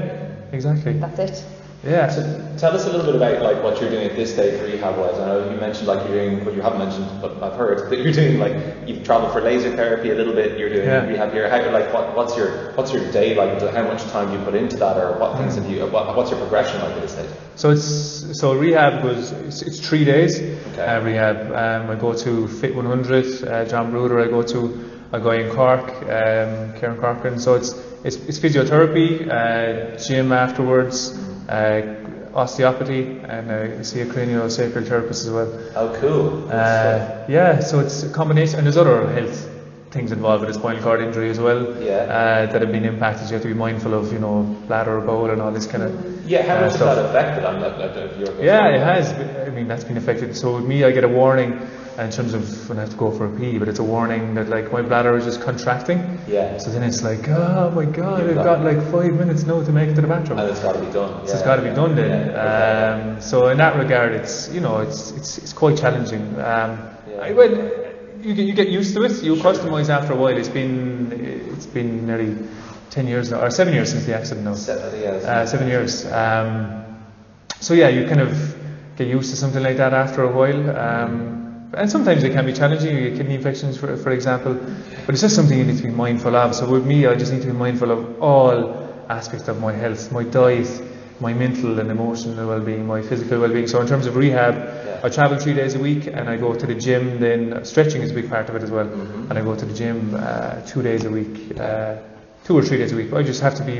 exactly. That's it. Yeah. So tell us a little bit about like what you're doing at this stage rehab wise. I know you mentioned like you're doing well you haven't mentioned but I've heard that you're doing like you've travelled for laser therapy a little bit, you're doing Yeah. rehab here. How like what, what's your what's your day like? How much time do you put into that or what things have you what, what's your progression like at this stage? So it's so rehab was it's, it's three days. Okay. Uh, rehab. Um, I go to Fit 100. Uh, John Bruder. I go to a guy in Cork, um, Kieran Corcoran. So it's it's, it's physiotherapy, uh, gym afterwards, uh, osteopathy, and uh, I see a craniosacral therapist as well. Oh cool. Uh, yeah, so it's a combination, and there's other health things involved with a spinal cord injury as well. Yeah. Uh, that have been impacted. You have to be mindful of, you know, bladder, bowel, and all this kind of. yeah, how uh, has stuff. that affected on that, that, that your Yeah, it has. I mean, that's been affected. So with me, I get a warning in terms of when I have to go for a pee, but it's a warning that like my bladder is just contracting. Yeah. So then it's like, oh my god, You've I've got- got like five minutes now to make it to the bathroom. And it's got to be done. So it's got to be done then. Yeah. Um, so in that regard, it's you know it's it's, it's quite challenging. Um, Yeah. I, well, you get you get used to it. You customise after a while. It's been it's been nearly ten years now, or seven years since the accident now. Se- yeah, Uh, seven years. Um, so yeah, you kind of get used to something like that after a while. Um, and sometimes it can be challenging. You get kidney infections, for, for example. But it's just something you need to be mindful of. So with me, I just need to be mindful of all aspects of my health, my diet, my mental and emotional well-being, my physical well-being. So in terms of rehab, Yeah. I travel three days a week and I go to the gym. Then stretching is a big part of it as well. Mhm. And I go to the gym uh, two days a week, uh, two or three days a week. I just have to be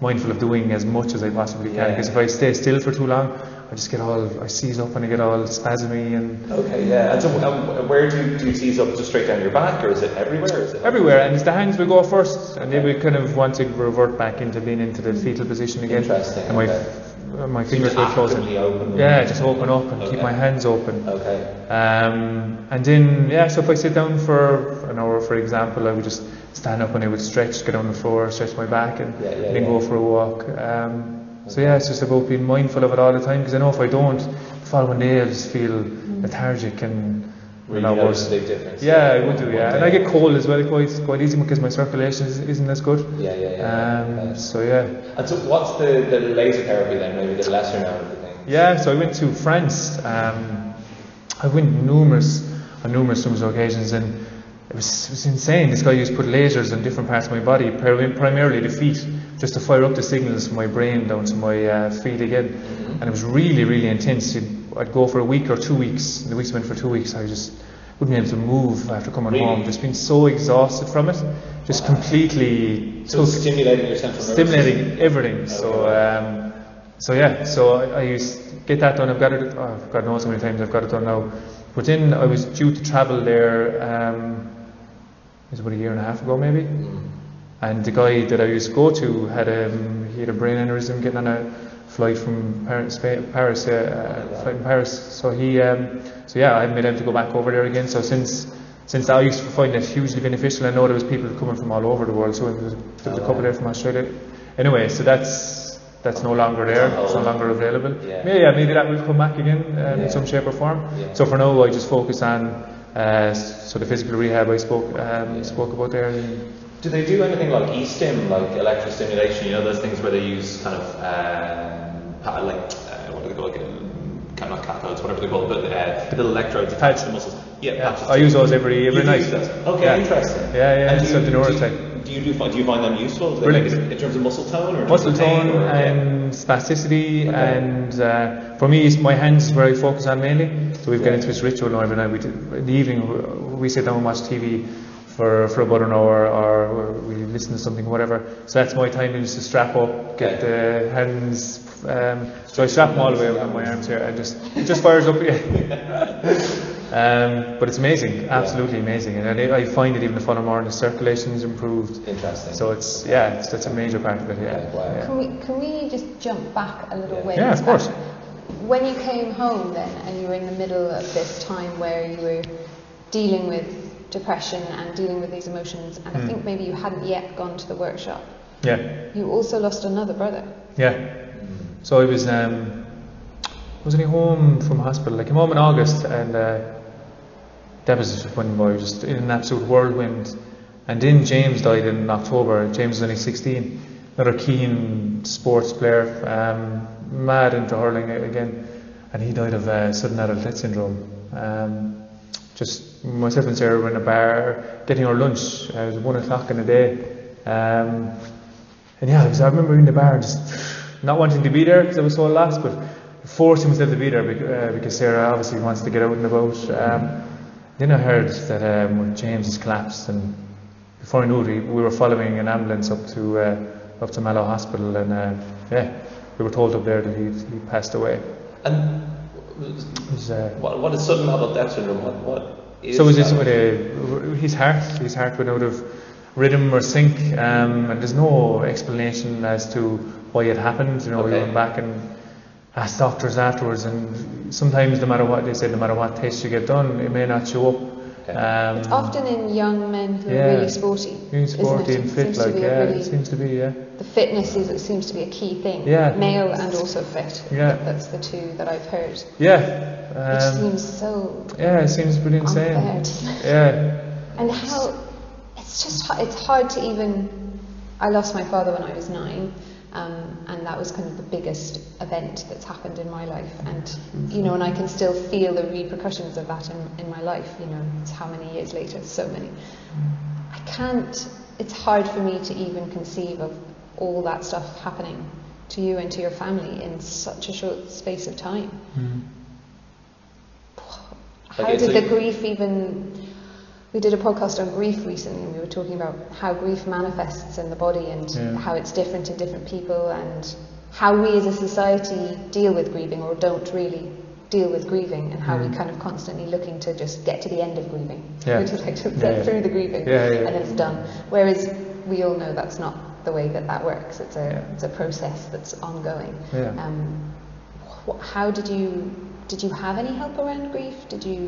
mindful of doing as much as I possibly can Yeah. because if I stay still for too long, I just get all I seize up and I get all spasmy and Okay, yeah. And so um, where do you, do you seize up? Just straight down your back, or is it everywhere? Is it everywhere. And it's the hands we go first, and then we kind of want to revert back into being into the fetal position again. Interesting, And my okay. my fingers close. actively open? Yeah, just open up and keep my hands open. Okay. Um, and then, yeah, so if I sit down for an hour, for example, I would just stand up and I would stretch, get on the floor, stretch my back, and Yeah, yeah, then yeah. go for a walk. Um, so, yeah, it's just about being mindful of it all the time because I know if I don't, the following day I just feel lethargic and Really not notice worse. big difference. Yeah, I would do, yeah. And I get cold as well quite, quite easy because my circulation is, isn't as good. Yeah, yeah, yeah. Um, Okay. so, yeah. And so what's the, the laser therapy then? Maybe the lesser known of things. Yeah, so I went to France. Um, I went numerous on numerous numerous occasions, and it was, it was insane. This guy used to put lasers on different parts of my body, primarily the feet, just to fire up the signals from my brain down to my uh, feet again. And it was really, really intense. I'd go for a week or two weeks. The weeks went for two weeks. I just wouldn't be able to move after coming really? home. Just being so exhausted from it. Just wow. completely so stimulating your central Stimulating everything. So, um, so yeah. So I, I, used to get that done. I've got it. Oh, God knows how many times I've got it done now. But then I was due to travel there. Um, it was about a year and a half ago, maybe. Mm. And the guy that I used to go to had um, he had a brain aneurysm getting on a flight from Paris, Paris uh, flight in Paris. So he, um, so yeah, I haven't been able to go back over there again. So since since I used to find it hugely beneficial, I know there was people coming from all over the world. So there was, there was a couple there from Australia. Anyway, so that's that's no longer there. It's no longer available. Yeah, yeah, yeah maybe that will come back again um, yeah. in some shape or form. Yeah. So for now, I just focus on uh, so the physical rehab I spoke um, spoke about there. Do they do anything like e-stim, like electrostimulation? You know those things where they use kind of um, like uh, what do they call it? Kind of cathodes, whatever they call it, but uh, little electrodes attached to the muscles. Yeah, yeah. I use those every every night. Okay, yeah. interesting. Yeah, yeah. And so the neurotech. Do you do, find, do you find them useful? Brilliant. In terms of muscle tone or muscle tone or, and spasticity, okay. and uh, for me, my hands where I focus on mainly. So we've yeah. got into this ritual now every night. We in the evening we sit down and watch TV for, for about an hour, or we listen to something, whatever. So that's my time is to strap up, get okay. the hands. Um, so I strap them all the way around my arms here, and just it just fires up. Yeah. Um, but it's amazing, absolutely amazing, and I, I find it even the following morning the circulation is improved. Interesting. So it's yeah, it's, that's a major part of it. Yeah. Wow. Can we can we just jump back a little yeah. way? Yeah, of course. When you came home then, and you were in the middle of this time where you were dealing with depression and dealing with these emotions, and mm. I hmm. think maybe you hadn't yet gone to the workshop. Yeah. You also lost another brother. Yeah. So I was um, wasn't he home from hospital? I came home in August and. Uh, that was when we were just in an absolute whirlwind. And then James died in October. James was only 16. Another keen sports player, um, mad into hurling again. And he died of uh, sudden adult death syndrome. Um, just myself and Sarah were in a bar getting our lunch. Uh, it was one o'clock in the day. Um, and yeah, I, was, I remember in the bar and just not wanting to be there because I was so lost, but forcing myself to be there because, uh, because Sarah obviously wants to get out and about. Um, then I heard that um, James has collapsed, and before I knew it, we were following an ambulance up to uh, up to Mallow Hospital, and uh, yeah, we were told up there that he he passed away. And was, uh, what, what is sudden adult death syndrome? What, what so was this with a, his heart? His heart went out of rhythm or sync, um, and there's no explanation as to why it happened. You know, okay. we went back and asked doctors afterwards, and sometimes no matter what they say, no matter what tests you get done, it may not show up. Um, it's often in young men who yeah, are really sporty. Really sporty and fit, like yeah, really, it seems to be, yeah. The fitness is it seems to be a key thing. Yeah. Male and also fit. Yeah. That's the two that I've heard. Yeah. Um, Which seems so. Yeah, it seems pretty insane. Yeah. And how it's just it's hard to even. I lost my father when I was nine. Um, and that was kind of the biggest event that's happened in my life. And, you know, and I can still feel the repercussions of that in, in my life. You know, it's how many years later, so many. I can't, it's hard for me to even conceive of all that stuff happening to you and to your family in such a short space of time. Mm. How okay, did so the grief even we did a podcast on grief recently and we were talking about how grief manifests in the body and yeah. how it's different in different people and how we as a society deal with grieving or don't really deal with grieving and how mm. we kind of constantly looking to just get to the end of grieving. Yeah. We just like to get yeah, through the grieving and then it's done. Whereas we all know that's not the way that that works. It's a it's a process that's ongoing. Yeah. Um, wh- how did you did you have any help around grief? Did you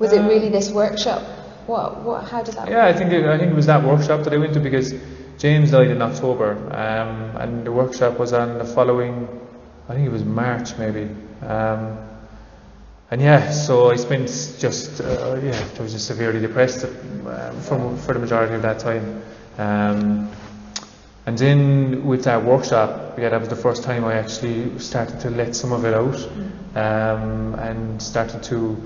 was it really this workshop? What, what, how did that Yeah, work? I think, it, I think it was that workshop that I went to because James died in October um, and the workshop was on the following, I think it was March maybe. Um, and yeah, so I spent just, uh, yeah, I was just severely depressed uh, for, for the majority of that time. Um, and then with that workshop, yeah, that was the first time I actually started to let some of it out um, and started to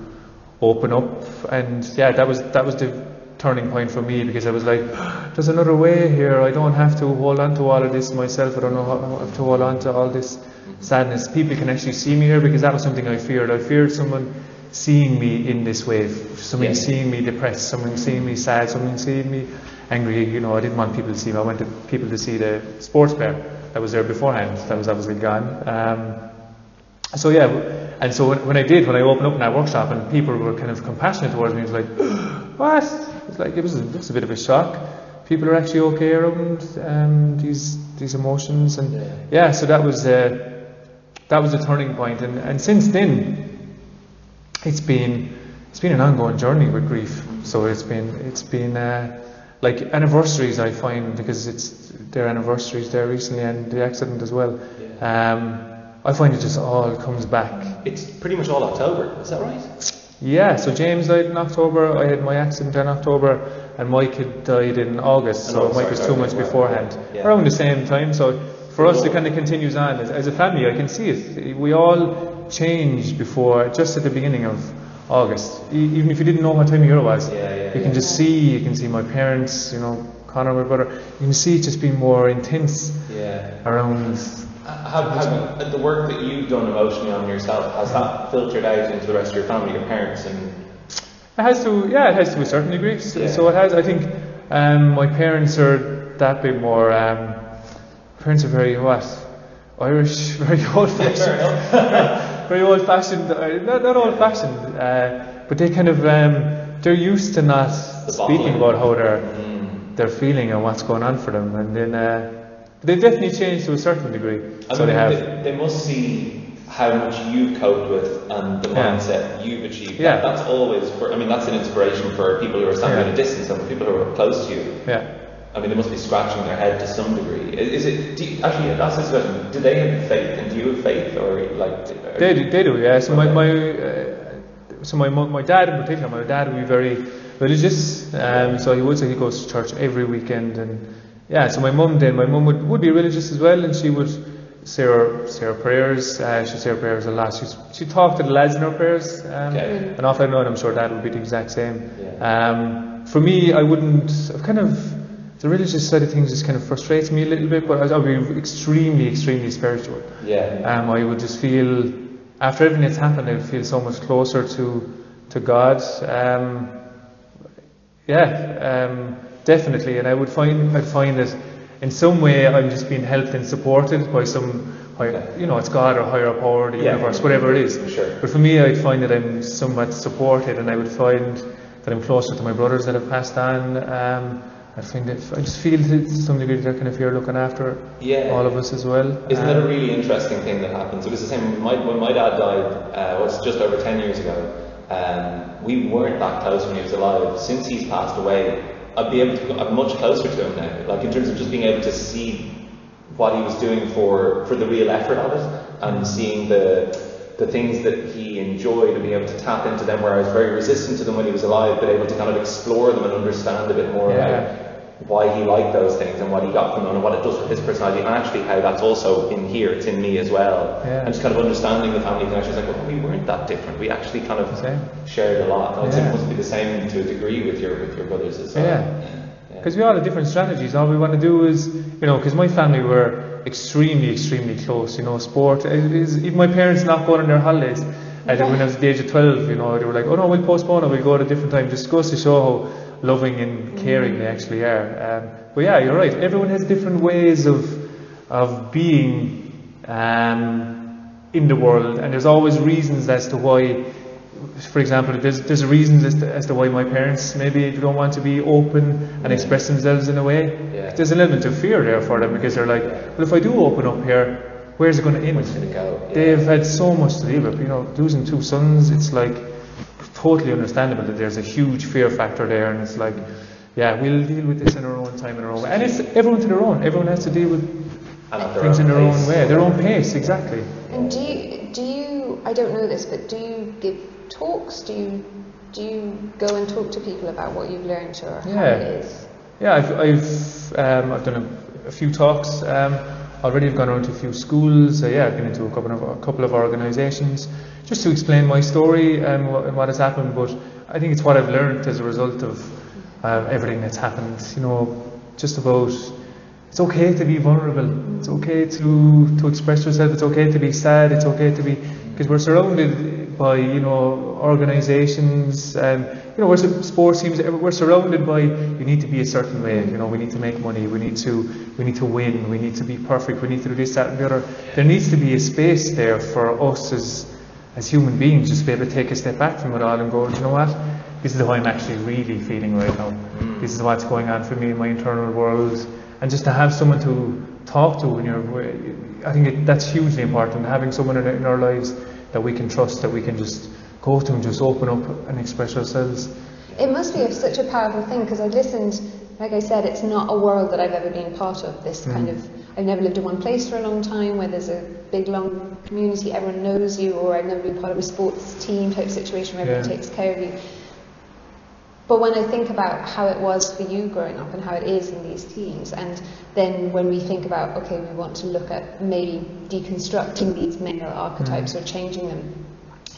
open up and yeah that was that was the turning point for me because I was like, there's another way here. I don't have to hold on to all of this myself. I don't know how to hold on to all this sadness. People can actually see me here because that was something I feared. I feared someone seeing me in this way, someone yeah. seeing me depressed, someone seeing me sad, someone seeing me angry. You know, I didn't want people to see me. I wanted people to see the sports player that was there beforehand. That was obviously gone. Um, so yeah, and so when, when, I did, when I opened up in that workshop, and people were kind of compassionate towards me, it was like, what? It was like it was, it was a bit of a shock. People are actually okay around um, these these emotions, and yeah, yeah so that was uh, that was a turning point, and, and since then, it's been it's been an ongoing journey with grief. So it's been it's been uh, like anniversaries I find because it's their anniversaries there recently and the accident as well. Yeah. Um, I find it just all comes back. It's pretty much all October, is that right? Yeah, so James died in October, I had my accident in October, and Mike had died in August, so oh, Mike was two months beforehand, yeah. around the same time. So for us, it kind of continues on. As, as, a family, I can see it. We all changed before, just at the beginning of August. even if you didn't know what time of year it was, yeah, yeah, you can just see, you can see my parents, you know, Connor, my brother, you can see it just being more intense yeah. around have, have the work that you've done emotionally on yourself has that filtered out into the rest of your family, your parents, and it has to. Yeah, it has to a certain degree. So, yeah. so it has. I think um, my parents are that bit more. Um, parents are very what Irish, very old fashioned, very old fashioned. Uh, not, not old fashioned, uh, but they kind of um, they're used to not the speaking about how they're mm. they're feeling and what's going on for them, and then. Uh, they definitely changed to a certain degree. I so mean, they have. They, they, must see how much you've coped with and the yeah. mindset you've achieved. Yeah. That, that's always, for, I mean, that's an inspiration for people who are standing yeah. at a distance and for people who are close to you. Yeah. I mean, they must be scratching their head to some degree. Is it you, actually? That's this question. Do they have faith, and do you have faith, or like? They do. They do. Yeah. So my my uh, so my my dad in particular, my dad would be very religious. Um, so he would say he goes to church every weekend and yeah, so my mum did. My mum would, would be religious as well, and she would say her, say her prayers. Uh, she'd say her prayers a lot. She's, she talked to the lads in her prayers, um, okay. and off I know, and I'm sure that would be the exact same. Yeah. Um, for me, I wouldn't. I've kind of the religious side of things just kind of frustrates me a little bit, but I'd be extremely, extremely spiritual. Yeah. Um, I would just feel after everything that's happened, I would feel so much closer to to God. Um, yeah. Um, definitely. And I would find I'd find that in some way I'm just being helped and supported by some higher, you know, it's God or higher power, the yeah. universe, whatever it is. Sure. But for me, I'd find that I'm somewhat supported, and I would find that I'm closer to my brothers that have passed on. Um, I think that I just feel to some degree they're kind of here looking after yeah. all of us as well. Isn't that a um, really interesting thing that happens? It was the same when my, when my dad died. Uh, was just over ten years ago. Um, we weren't that close when he was alive. Since he's passed away, I'd be able to, I'm much closer to him now. Like in terms of just being able to see what he was doing for, for the real effort of it and seeing the, the things that he enjoyed and being able to tap into them where I was very resistant to them when he was alive, but able to kind of explore them and understand a bit more yeah. about why he liked those things and what he got from them and what it does for his personality and actually how that's also in here, it's in me as well. Yeah. And just kind of understanding the family connection. It's like, well, we weren't that different. We actually kind of shared a lot. And yeah. it must be the same to a degree with your with your brothers as well. Yeah. Because we all have different strategies. All we want to do is, you know, because my family were extremely, extremely close. You know, sport is even my parents not going on their holidays. And when I was the age of 12, you know, they were like, oh no, we'll postpone it, we'll go at a different time. Just goes to show how loving and caring they actually are. Um, but yeah, you're right. Everyone has different ways of of being um, in the world, and there's always reasons as to why. For example, there's there's reasons as to, as to why my parents maybe don't want to be open and express themselves in a way. Yeah. There's an element of fear there for them because they're like, well, if I do open up here, where's it going to end? Where's it going to go? Yeah. They've had so much to deal with. You know, losing two sons, it's like totally understandable that there's a huge fear factor there, and it's like, yeah, we'll deal with this in our own time, in our own way. And it's everyone to their own. Everyone has to deal with things in their pace. own way, their own pace, exactly. And do you, do you, I don't know this, but do you give talks? Do you, do you go and talk to people about what you've learned or yeah. how it is? Yeah, I've, I've, um, I've done a, a few talks. Um, already I've gone around to a few schools. Uh, yeah, I've been into a couple of a couple of organisations just to explain my story and what, what, has happened. But I think it's what I've learned as a result of uh, everything that's happened. You know, just about it's okay to be vulnerable. It's okay to to express yourself. It's okay to be sad. It's okay to be because we're surrounded by you know organisations and you know we're sports teams. We're surrounded by you need to be a certain way. You know we need to make money. We need to we need to win. We need to be perfect. We need to do this, that, and the other. There needs to be a space there for us as as human beings just to be able to take a step back from it all and go, you know what? This is how I'm actually really feeling right now. Mm. This is what's going on for me in my internal world. And just to have someone to talk to when you're, I think it, that's hugely important. Having someone in, in our lives that we can trust, that we can just go to and just open up and express ourselves. It must be such a powerful thing because I've listened, like I said, it's not a world that I've ever been part of. This mm. kind of, I've never lived in one place for a long time where there's a big long community, everyone knows you, or I've never been part of a sports team type situation where yeah. everyone takes care of you. But when I think about how it was for you growing up and how it is in these teams, and then when we think about, okay, we want to look at maybe deconstructing these male archetypes mm. or changing them,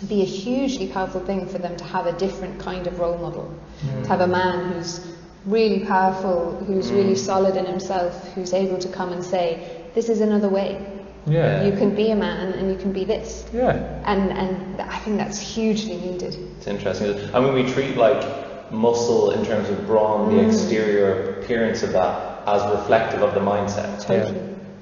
be a hugely powerful thing for them to have a different kind of role model. Mm. To have a man who's really powerful, who's mm. really solid in himself, who's able to come and say, this is another way. Yeah. You can be a man and you can be this. Yeah. And and I think that's hugely needed. It's interesting. I mean, we treat like muscle in terms of brawn, the mm. exterior appearance of that, as reflective of the mindset. Totally.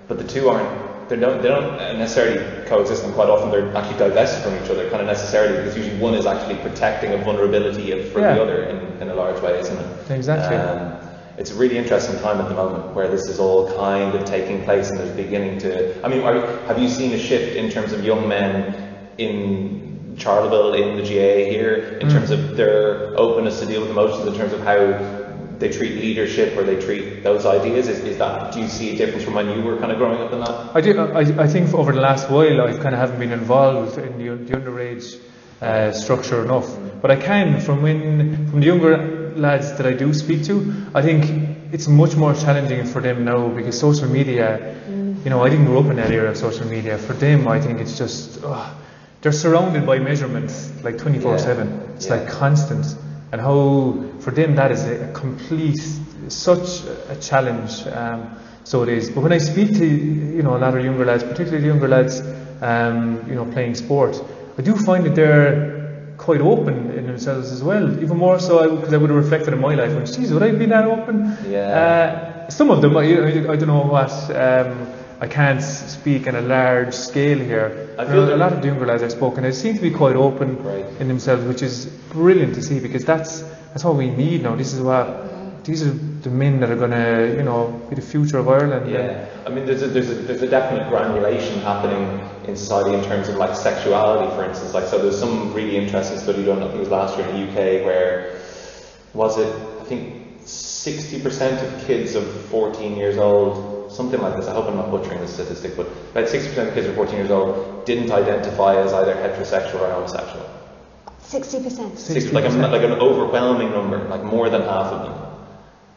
But the two aren't. They don't, they don't necessarily coexist, and quite often they're actually divested from each other, kind of necessarily, because usually one is actually protecting a vulnerability for yeah. the other in, in a large way, isn't it? Exactly. Um, it's a really interesting time at the moment where this is all kind of taking place and there's beginning to. I mean, are, have you seen a shift in terms of young men in Charleville in the GAA here in mm. terms of their openness to deal with emotions, in terms of how they treat leadership or they treat those ideas? Is, is that do you see a difference from when you were kind of growing up in that? I do. I, I think over the last while I've kind of haven't been involved in the, the underage uh, structure enough, but I can from when from the younger lads that I do speak to. I think it's much more challenging for them now because social media. Mm. You know, I didn't grow up in that era of social media. For them, I think it's just. Oh, they're surrounded by measurements like 24 yeah. 7. It's yeah. like constant. And how, for them, that is a, complete, such a challenge. Um, so it is. But when I speak to, you know, a lot of younger lads, particularly the younger lads, um, you know, playing sport, I do find that they're quite open in themselves as well. Even more so because I, I, would have reflected in my life. When, geez, would I be that open? Yeah. Uh, some of them, I, I, don't know what. Um, I can't speak on a large scale here. I feel a lot of younger lads I've spoken, they seem to be quite open right. in themselves, which is brilliant to see because that's that's what we need now. This is what these are the men that are going to, you know, be the future of Ireland. Yeah, I mean, there's a, there's a there's a definite granulation happening in society in terms of like sexuality, for instance. Like, so there's some really interesting study done, I think it was last year in the UK, where was it? I think 60% of kids of 14 years old something like this. I hope I'm not butchering the statistic, but about 60% of kids are 14 years old didn't identify as either heterosexual or homosexual. 60%. 60 like, a, like an overwhelming number, like more than half of them.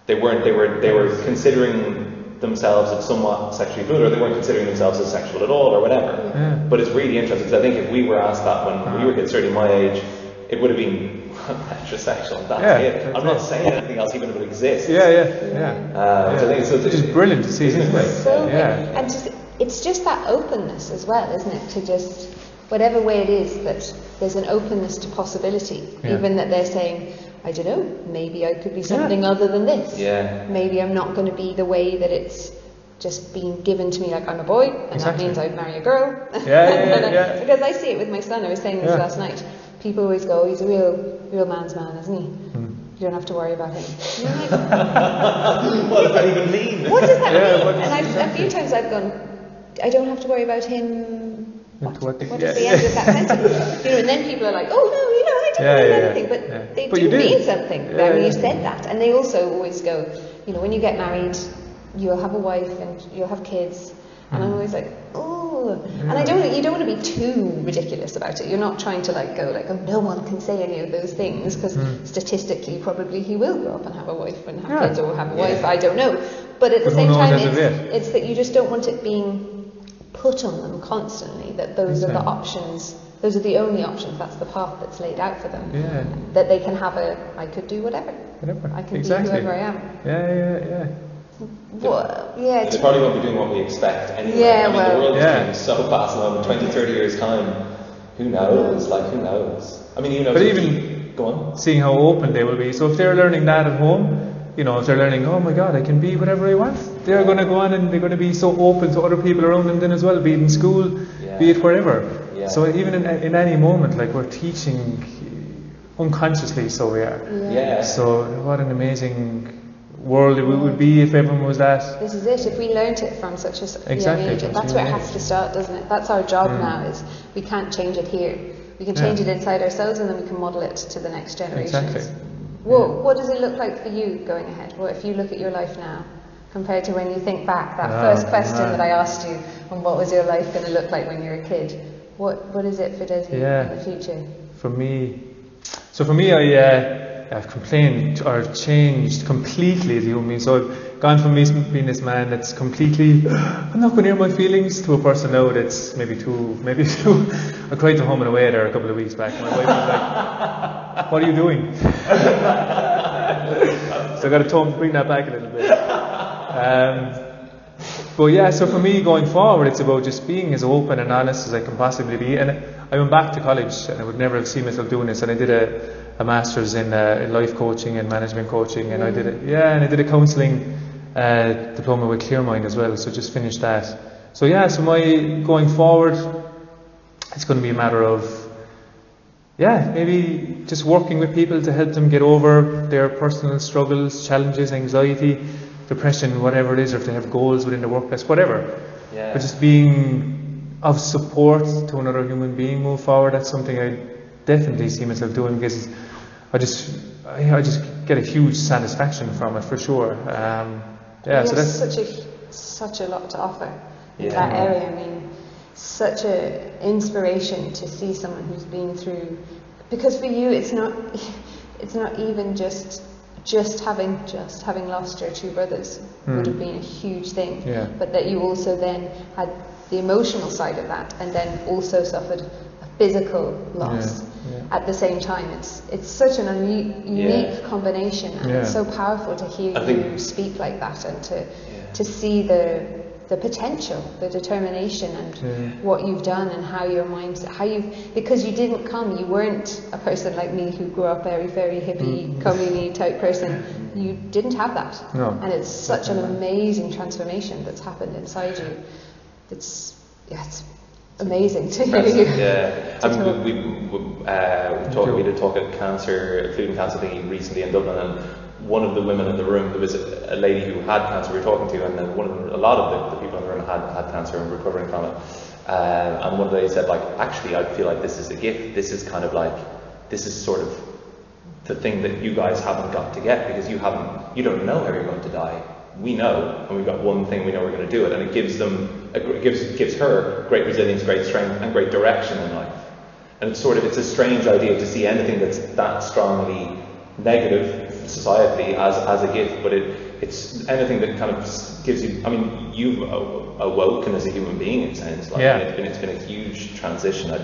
They weren't. They were. They were considering themselves as somewhat sexually fluid, or they weren't considering themselves as sexual at all, or whatever. Yeah. But it's really interesting because I think if we were asked that when uh-huh. we were kids, certainly my age, it would have been heterosexual. That's yeah, it. I'm not saying anything else, even if it exists. Yeah, yeah, yeah. Uh, yeah. So I think it's, it's just brilliant to see, isn't it? So yeah. And just, it's just that openness as well, isn't it? To just whatever way it is that there's an openness to possibility, yeah. even that they're saying. I don't know, maybe I could be something yeah. other than this. Yeah. Maybe I'm not going to be the way that it's just being given to me like I'm a boy, and exactly. that means I'd marry a girl. Yeah, yeah, yeah. because I see it with my son. I was saying this last night people always go, he's a real, real man's man, isn't he? Mm. You don't have to worry about him. Like, what does that even mean? What does that yeah, mean? And I've, a few times I've gone, I don't have to worry about him. What, what, what is the end of that sentence? You know, and then people are like, oh no, you know, I don't yeah, mean yeah, anything, but they but do, do, mean something yeah, when you said that. And they also always go, you know, when you get married, you'll have a wife and you'll have kids, and I'm mm. always like, oh. And I don't, you don't want to be too ridiculous about it. You're not trying to like go like, oh, no one can say any of those things because mm. statistically, probably he will grow up and have a wife and have yeah. kids or have a wife. I don't know. But at the same time, it's, it's, that you just don't want it being put on them constantly. That those are the options those are the only options. That's the path that's laid out for them. Yeah. That they can have a, I could do whatever. Whatever. I can exactly. be whoever I am. Yeah, yeah, yeah. What? Yeah. They probably won't be doing what we expect anyway. Yeah, I mean, well- the world is Yeah. moving so fast now. In 20, 30 years' time, who knows? Like, who knows? I mean, you know. But even- go on. Seeing how open they will be. So if they're learning that at home, you know, if they're learning, oh my God, I can be whatever I want, they're going to go on and they're going to be so open to other people around them then as well, be it in school, Yeah. be it wherever. Yeah. So even in, in any moment, like we're teaching unconsciously, so we are. Yeah. So what an amazing world it would be if everyone was that. This is it. If we learnt it from such a Exactly, young age, that's where it has to start, doesn't it? That's our job Mm. now. Is we can't change it here. We can Yeah. change it inside ourselves, and then we can model it to the next generation. Exactly. What What does it look like for you going ahead? What if you look at your life now, compared to when you think back? That Oh, first question man. that I asked you, on what was your life going to look like when you were a kid? What What is it for Desi Yeah. in the future? For me, so for me, I uh, I've complained or changed completely a human being. So I've gone from being this man that's completely I'm not going to hear my feelings to a person now that's maybe too maybe too. I cried to home and away there a couple of weeks back. My wife was like, "What are you doing?" so I got to bring that back a little bit. Um, but yeah, so for me going forward, it's about just being as open and honest as I can possibly be. And I went back to college, and I would never have seen myself doing this. And I did a, a master's in, uh, in life coaching and management coaching, and I did it. Yeah, and I did a counselling uh, diploma with Clearmind as well. So just finished that. So yeah, so my going forward, it's going to be a matter of yeah, maybe just working with people to help them get over their personal struggles, challenges, anxiety, depression, whatever it is, or if they have goals within the workplace, whatever. Yeah. But just being of support to another human being move forward, that's something I definitely see myself doing because I just I, I just get a huge satisfaction from it for sure. Um, yeah, so that's such a such a lot to offer in Yeah. that area. I mean, such a inspiration to see someone who's been through. Because for you, it's not it's not even just just having just having lost your two brothers would have been a huge thing. Yeah. But that you also then had the emotional side of that, and then also suffered physical loss. Yeah, yeah. At the same time, it's it's such an unu- unique combination, and it's so powerful to hear I think- you speak like that and to Yeah. to see the the potential, the determination, and Yeah. what you've done and how your mind, how you because you didn't come, you weren't a person like me who grew up very very hippie, mm-hmm. community type person. You didn't have that, No. and it's such an amazing transformation that's happened inside you. It's yeah, it's amazing to hear you. Yeah, I mean, talk. we, we, we, uh, we, talked, we did talk at cancer, food and cancer thing recently in Dublin, and one of the women in the room, there was a, a lady who had cancer we were talking to, and then one of the, a lot of the, the people in the room had, had cancer and recovering from it. Uh, and one of the ladies said, like, actually, I feel like this is a gift. This is kind of like, this is sort of the thing that you guys haven't got to get because you haven't, you don't know how you're going to die. We know, and we've got one thing we know we're going to do it, and it gives them, it gives gives her great resilience, great strength, and great direction in life. And it's sort of, it's a strange idea to see anything that's that strongly negative society as, as a gift, but it, it's anything that kind of gives you, I mean, you've awoken as a human being, it sounds like. Yeah. It's been, it's been a huge transition. I,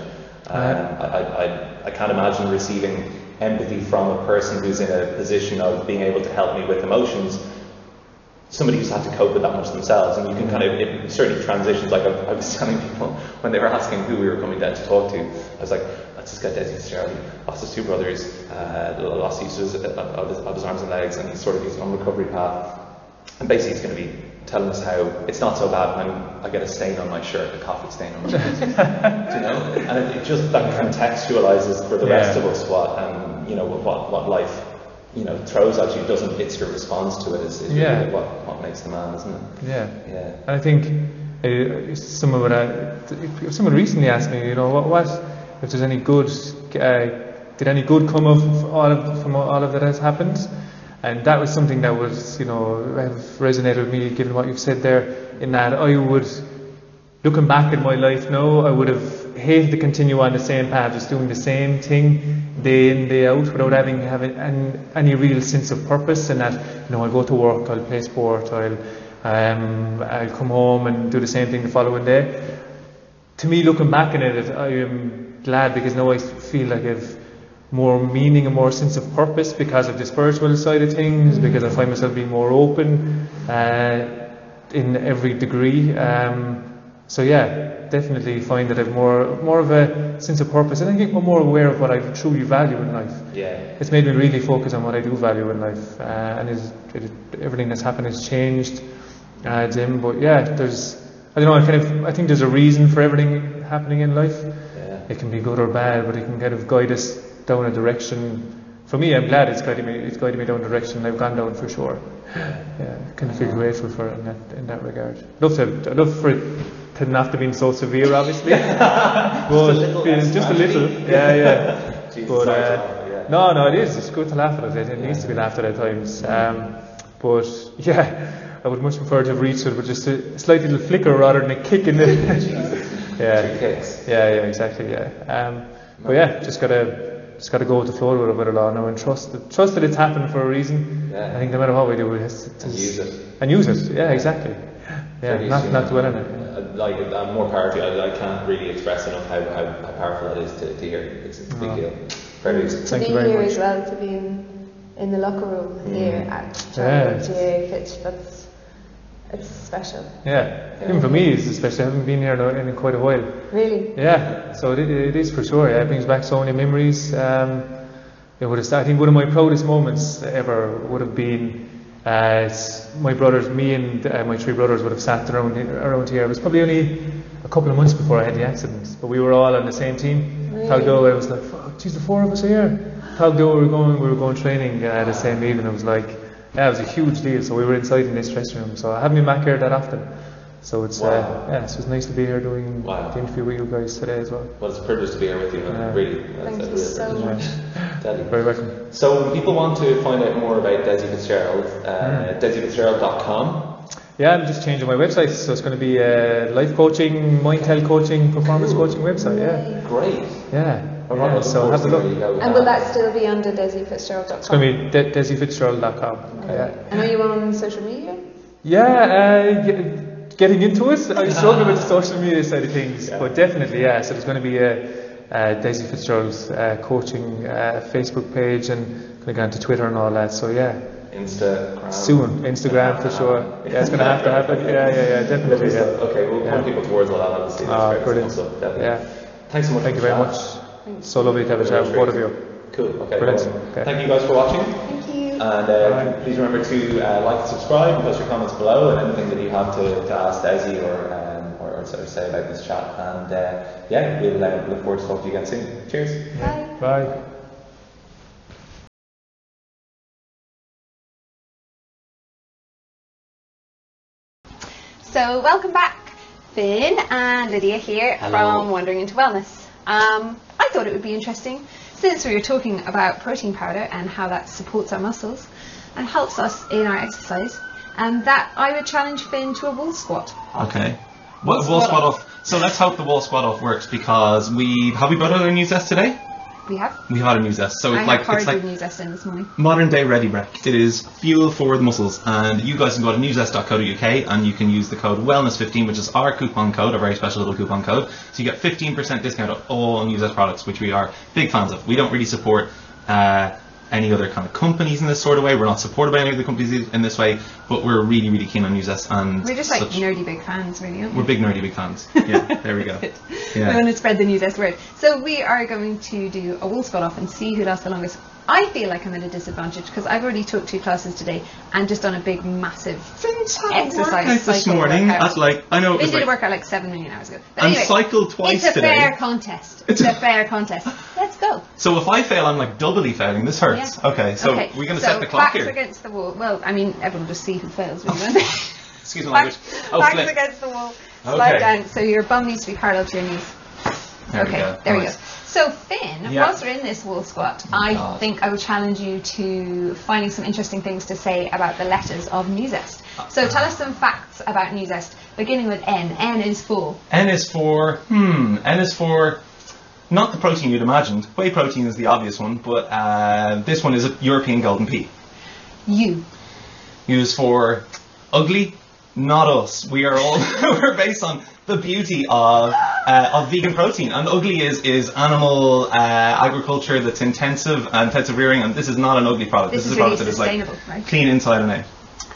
um, I, I, I, I can't imagine receiving empathy from a person who's in a position of being able to help me with emotions somebody who's had to cope with that much themselves, and you can kind of it certainly transitions. Like I, I was telling people when they were asking who we were coming down to talk to, I was like, let's just get Desi Fitzgerald. Lost his two brothers, uh, lost use of his, of, his, of his arms and legs, and he's sort of he's on recovery path. And basically, he's going to be telling us how it's not so bad when I get a stain on my shirt, a coffee stain on my shirt. You know? And it, it just that contextualizes for the rest of us what um, you know what what life you know throws at you. Doesn't it's your response to it is, is Yeah. really what what makes the man, isn't it? Yeah. Yeah. And I think uh, someone would, uh, if someone recently asked me, you know, what, what if there's any good, uh, did any good come of all of from all of that has happened? And that was something that was, you know, have resonated with me, given what you've said there. In that I would, looking back at my life now, I would have hated to continue on the same path, just doing the same thing day in day out, without having having any, any real sense of purpose. And that, you know, I'll go to work, I'll play sport, I'll um, I'll come home and do the same thing the following day. To me, looking back on it, I am glad because now I feel like I've more meaning and more sense of purpose because of the spiritual side of things, because I find myself being more open uh, in every degree. Um, so yeah, definitely find that I've more more of a sense of purpose, and I think I'm more aware of what I truly value in life. Yeah. It's made me really focus on what I do value in life, uh, and it, everything that's happened has changed, uh, Jim. But yeah, there's I don't know. I kind of I think there's a reason for everything happening in life. Yeah. It can be good or bad, but it can kind of guide us down a direction. For me, I'm glad it's guiding me. It's guiding me down a direction I've gone down for sure. Yeah, kind of feel grateful for it in that in that regard. Love to I'd love for to not have been so severe, obviously. but little just a little, yeah, yeah. Jesus, but uh, yeah. no, no, it is. It's good to laugh at it. It needs to be laughed at at times. Um, but yeah, I would much prefer to have reached it with just a slight little flicker rather than a kick in the. Yeah, kicks. yeah, yeah, exactly. Yeah. Um, but yeah, just gotta just gotta go with the flow with it, with it all now and trust that, trust that it's happened for a reason. Yeah. I think no matter what we do, it has to, And use it. and use it. Yeah, exactly. Yeah, not not dwell on it. Uh, Like I'm more powerful. I, I can't really express enough how, how, how powerful it is to, to hear. It's, it's a big Oh. deal. Very to Thank be you very here much. as well, to be in, in the locker room here at Yeah. Charlotte GAA Fitch, that's it's special, Yeah, even for me, it's especially I haven't been here in, in quite a while. really. Yeah, so it, it is for sure. Yeah, it brings back so many memories. Um, it would have, I think one of my proudest moments ever would have been uh, my brothers, me and uh, my three brothers would have sat around around here. It was probably only a couple of months before I had the accident, but we were all on the same team. Really? Tagdo, I was like, fuck, geez, the four of us are here. Tagdo, we were going, we were going training uh, the same evening. It was like, yeah, it was a huge deal. So we were inside in this dressing room. So I haven't been back here that often. So it's Wow. uh, yeah, so it's nice to be here doing Wow. the interview with you guys today as well. Well, it's a privilege to be here with you. Yeah. Really. Thank you real so much. Tell you. Very welcome. So when people want to find out more about Desi Fitzgerald, uh, DesiFitzgerald.com. Yeah, I'm just changing my website, so it's going to be a life coaching, mind health coaching, performance coaching website. Yeah, Great. yeah. Well, yeah so have a look. you go with And will that. that still be under DesiFitzgerald.com? It's going to be de- desifitzgerald.com. Yeah. And are you on social media? Yeah, uh, ge- getting into it. I struggle with the social media side of things, Yeah. but definitely, yeah. So there's going to be a, a Desi Fitzgerald's uh, coaching uh, Facebook page and going to go onto Twitter and all that. So yeah, Instagram. soon Instagram for sure. Yeah, it's going to have to happen. Yeah, yeah, yeah, definitely. Yeah. Okay, we'll Yeah. point people towards all that obviously. That's Ah, great. brilliant. Stuff, definitely. Yeah. Thanks so much. Thank you very the much. chat. So lovely to have a chat with both of you. Cool. Okay. Brilliant. well, Okay. Thank you guys for watching. Thank you. And uh, Bye. please remember to uh, like and subscribe, and post your comments below, and anything that you have to, to ask Desi or, um, or, or sort of say about this chat. And uh, yeah, we'll uh, look forward to talking to you again soon. Cheers. Bye. Bye. So, welcome back, Finn and Lydia here Hello. from Wandering into Wellness. Um, I thought it would be interesting, since we were talking about protein powder and how that supports our muscles and helps us in our exercise, and that I would challenge Finn to a wall squat. Okay. What wall squat off? So let's hope the wall squat off works because we have we brought out a new zest today. We have. We have had a new zest, so I it's have like it's like with news in this morning. modern day ready rec. It is fuel for the muscles, and you guys can go to nuzest.co.uk and you can use the code wellness15, which is our coupon code, a very special little coupon code. So you get 15% discount on all Nuzest products, which we are big fans of. We don't really support. Uh, any other kind of companies in this sort of way. We're not supported by any of the companies in this way, but we're really, really keen on Zest and We're just like nerdy big fans, really, aren't we? we're big nerdy big fans. Yeah, there we go. We Yeah. want to spread the news word. So we are going to do a wall spot off and see who lasts the longest. I feel like I'm at a disadvantage because I've already took two classes today and just done a big, massive Vince had Exercise workout this cycle morning workout. at like I know it They was did a like workout like seven million hours ago. But and anyway, cycled twice today. it's a today. fair contest. It's a fair contest. Let's go. So if I fail, I'm like doubly failing. This hurts. Yeah. Okay, so okay. we're gonna so set the clock backs here. against the wall. Well, I mean, everyone will just see who fails. Really, won't? Excuse my language. backs, Oh, backs flip. against the wall. Slide Okay. down. So your bum needs to be parallel to your knees. There we okay, go. there we go. So Finn, Yeah. whilst we're in this wall squat, Oh, I God. think I would challenge you to finding some interesting things to say about the letters of Nuzest. So tell us some facts about Nuzest, beginning with N. N is for N is for hmm. N is for not the protein you'd imagined. Whey protein is the obvious one, but uh, this one is a European golden pea. U. U is for ugly, Not us. We are all we're based on the beauty of uh, of vegan protein. And ugly is is animal uh, agriculture that's intensive and intensive rearing. And this is not an ugly product. This is is a product really that is like right? clean inside and out.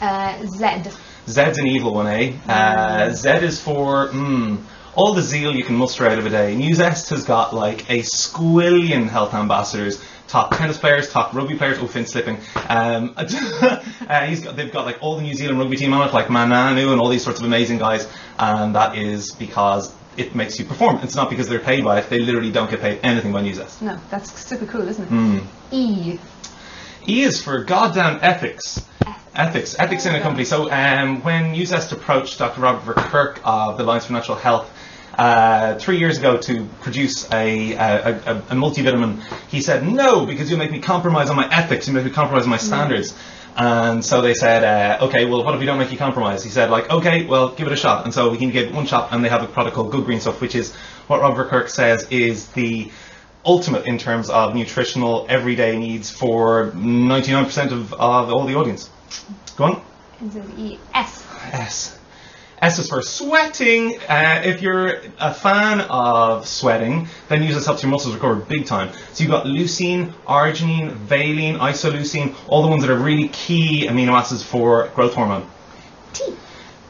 Uh, Z. Z's an evil one, eh? Uh, Z is for mm, all the zeal you can muster out of a day. Nuzest has got like a squillion health ambassadors, top tennis players, top rugby players. Oh, Finn's slipping. Um, uh, he's got, they've got like all the New Zealand rugby team on it, like Ma'a Nonu and all these sorts of amazing guys. And that is because it makes you perform. It's not because they're paid by it. They literally don't get paid anything by Nuzest. No, that's super cool, isn't it? Hmm. E. E is for goddamn ethics. Ethics, ethics in a company. So um, when Nuzest approached Dr. Robert Verkerk of the Alliance for Natural Health uh, three years ago to produce a, a, a, a multivitamin, he said no because you'll make me compromise on my ethics, you make me compromise on my standards. And so they said, uh, okay, well, what if we don't make you compromise? He said, like, okay, well, give it a shot. And so he gave it one shot, and they have a product called Good Green Stuff, which is what Robert Kirk says is the ultimate in terms of nutritional everyday needs for 99% of, of all the audience. Go on. Is it E? S. S. S is for sweating. Uh, if you're a fan of sweating, then use this helps your muscles recover big time. So you've got leucine, arginine, valine, isoleucine, all the ones that are really key amino acids for growth hormone. T.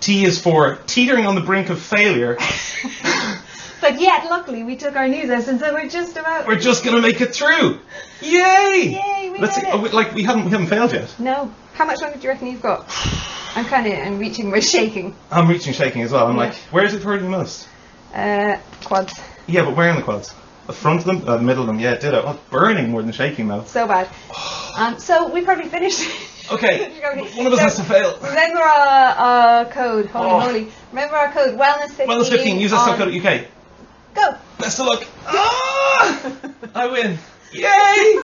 T is for teetering on the brink of failure. But yet, luckily, we took our news lesson, so we're just about. We're just gonna make it through. Yay! Yay, we Let's see. it. oh, like we haven't we haven't failed yet. No. How much longer do you reckon you've got? I'm kind of. I'm reaching. We're shaking. I'm reaching shaking as well. I'm Yeah. like, where is it hurting most? Uh, quads. Yeah, but where in the quads? The front of them, uh, the middle of them. Yeah, did it. Oh, burning more than shaking though. So bad. Um, so we probably finished. Okay, one of us so has to fail. Remember our, our code. Holy Oh. moly. Remember our code. Wellness 15. Wellness 15. Use on- that UK. Go. Best of luck. Ah! I win. Yay!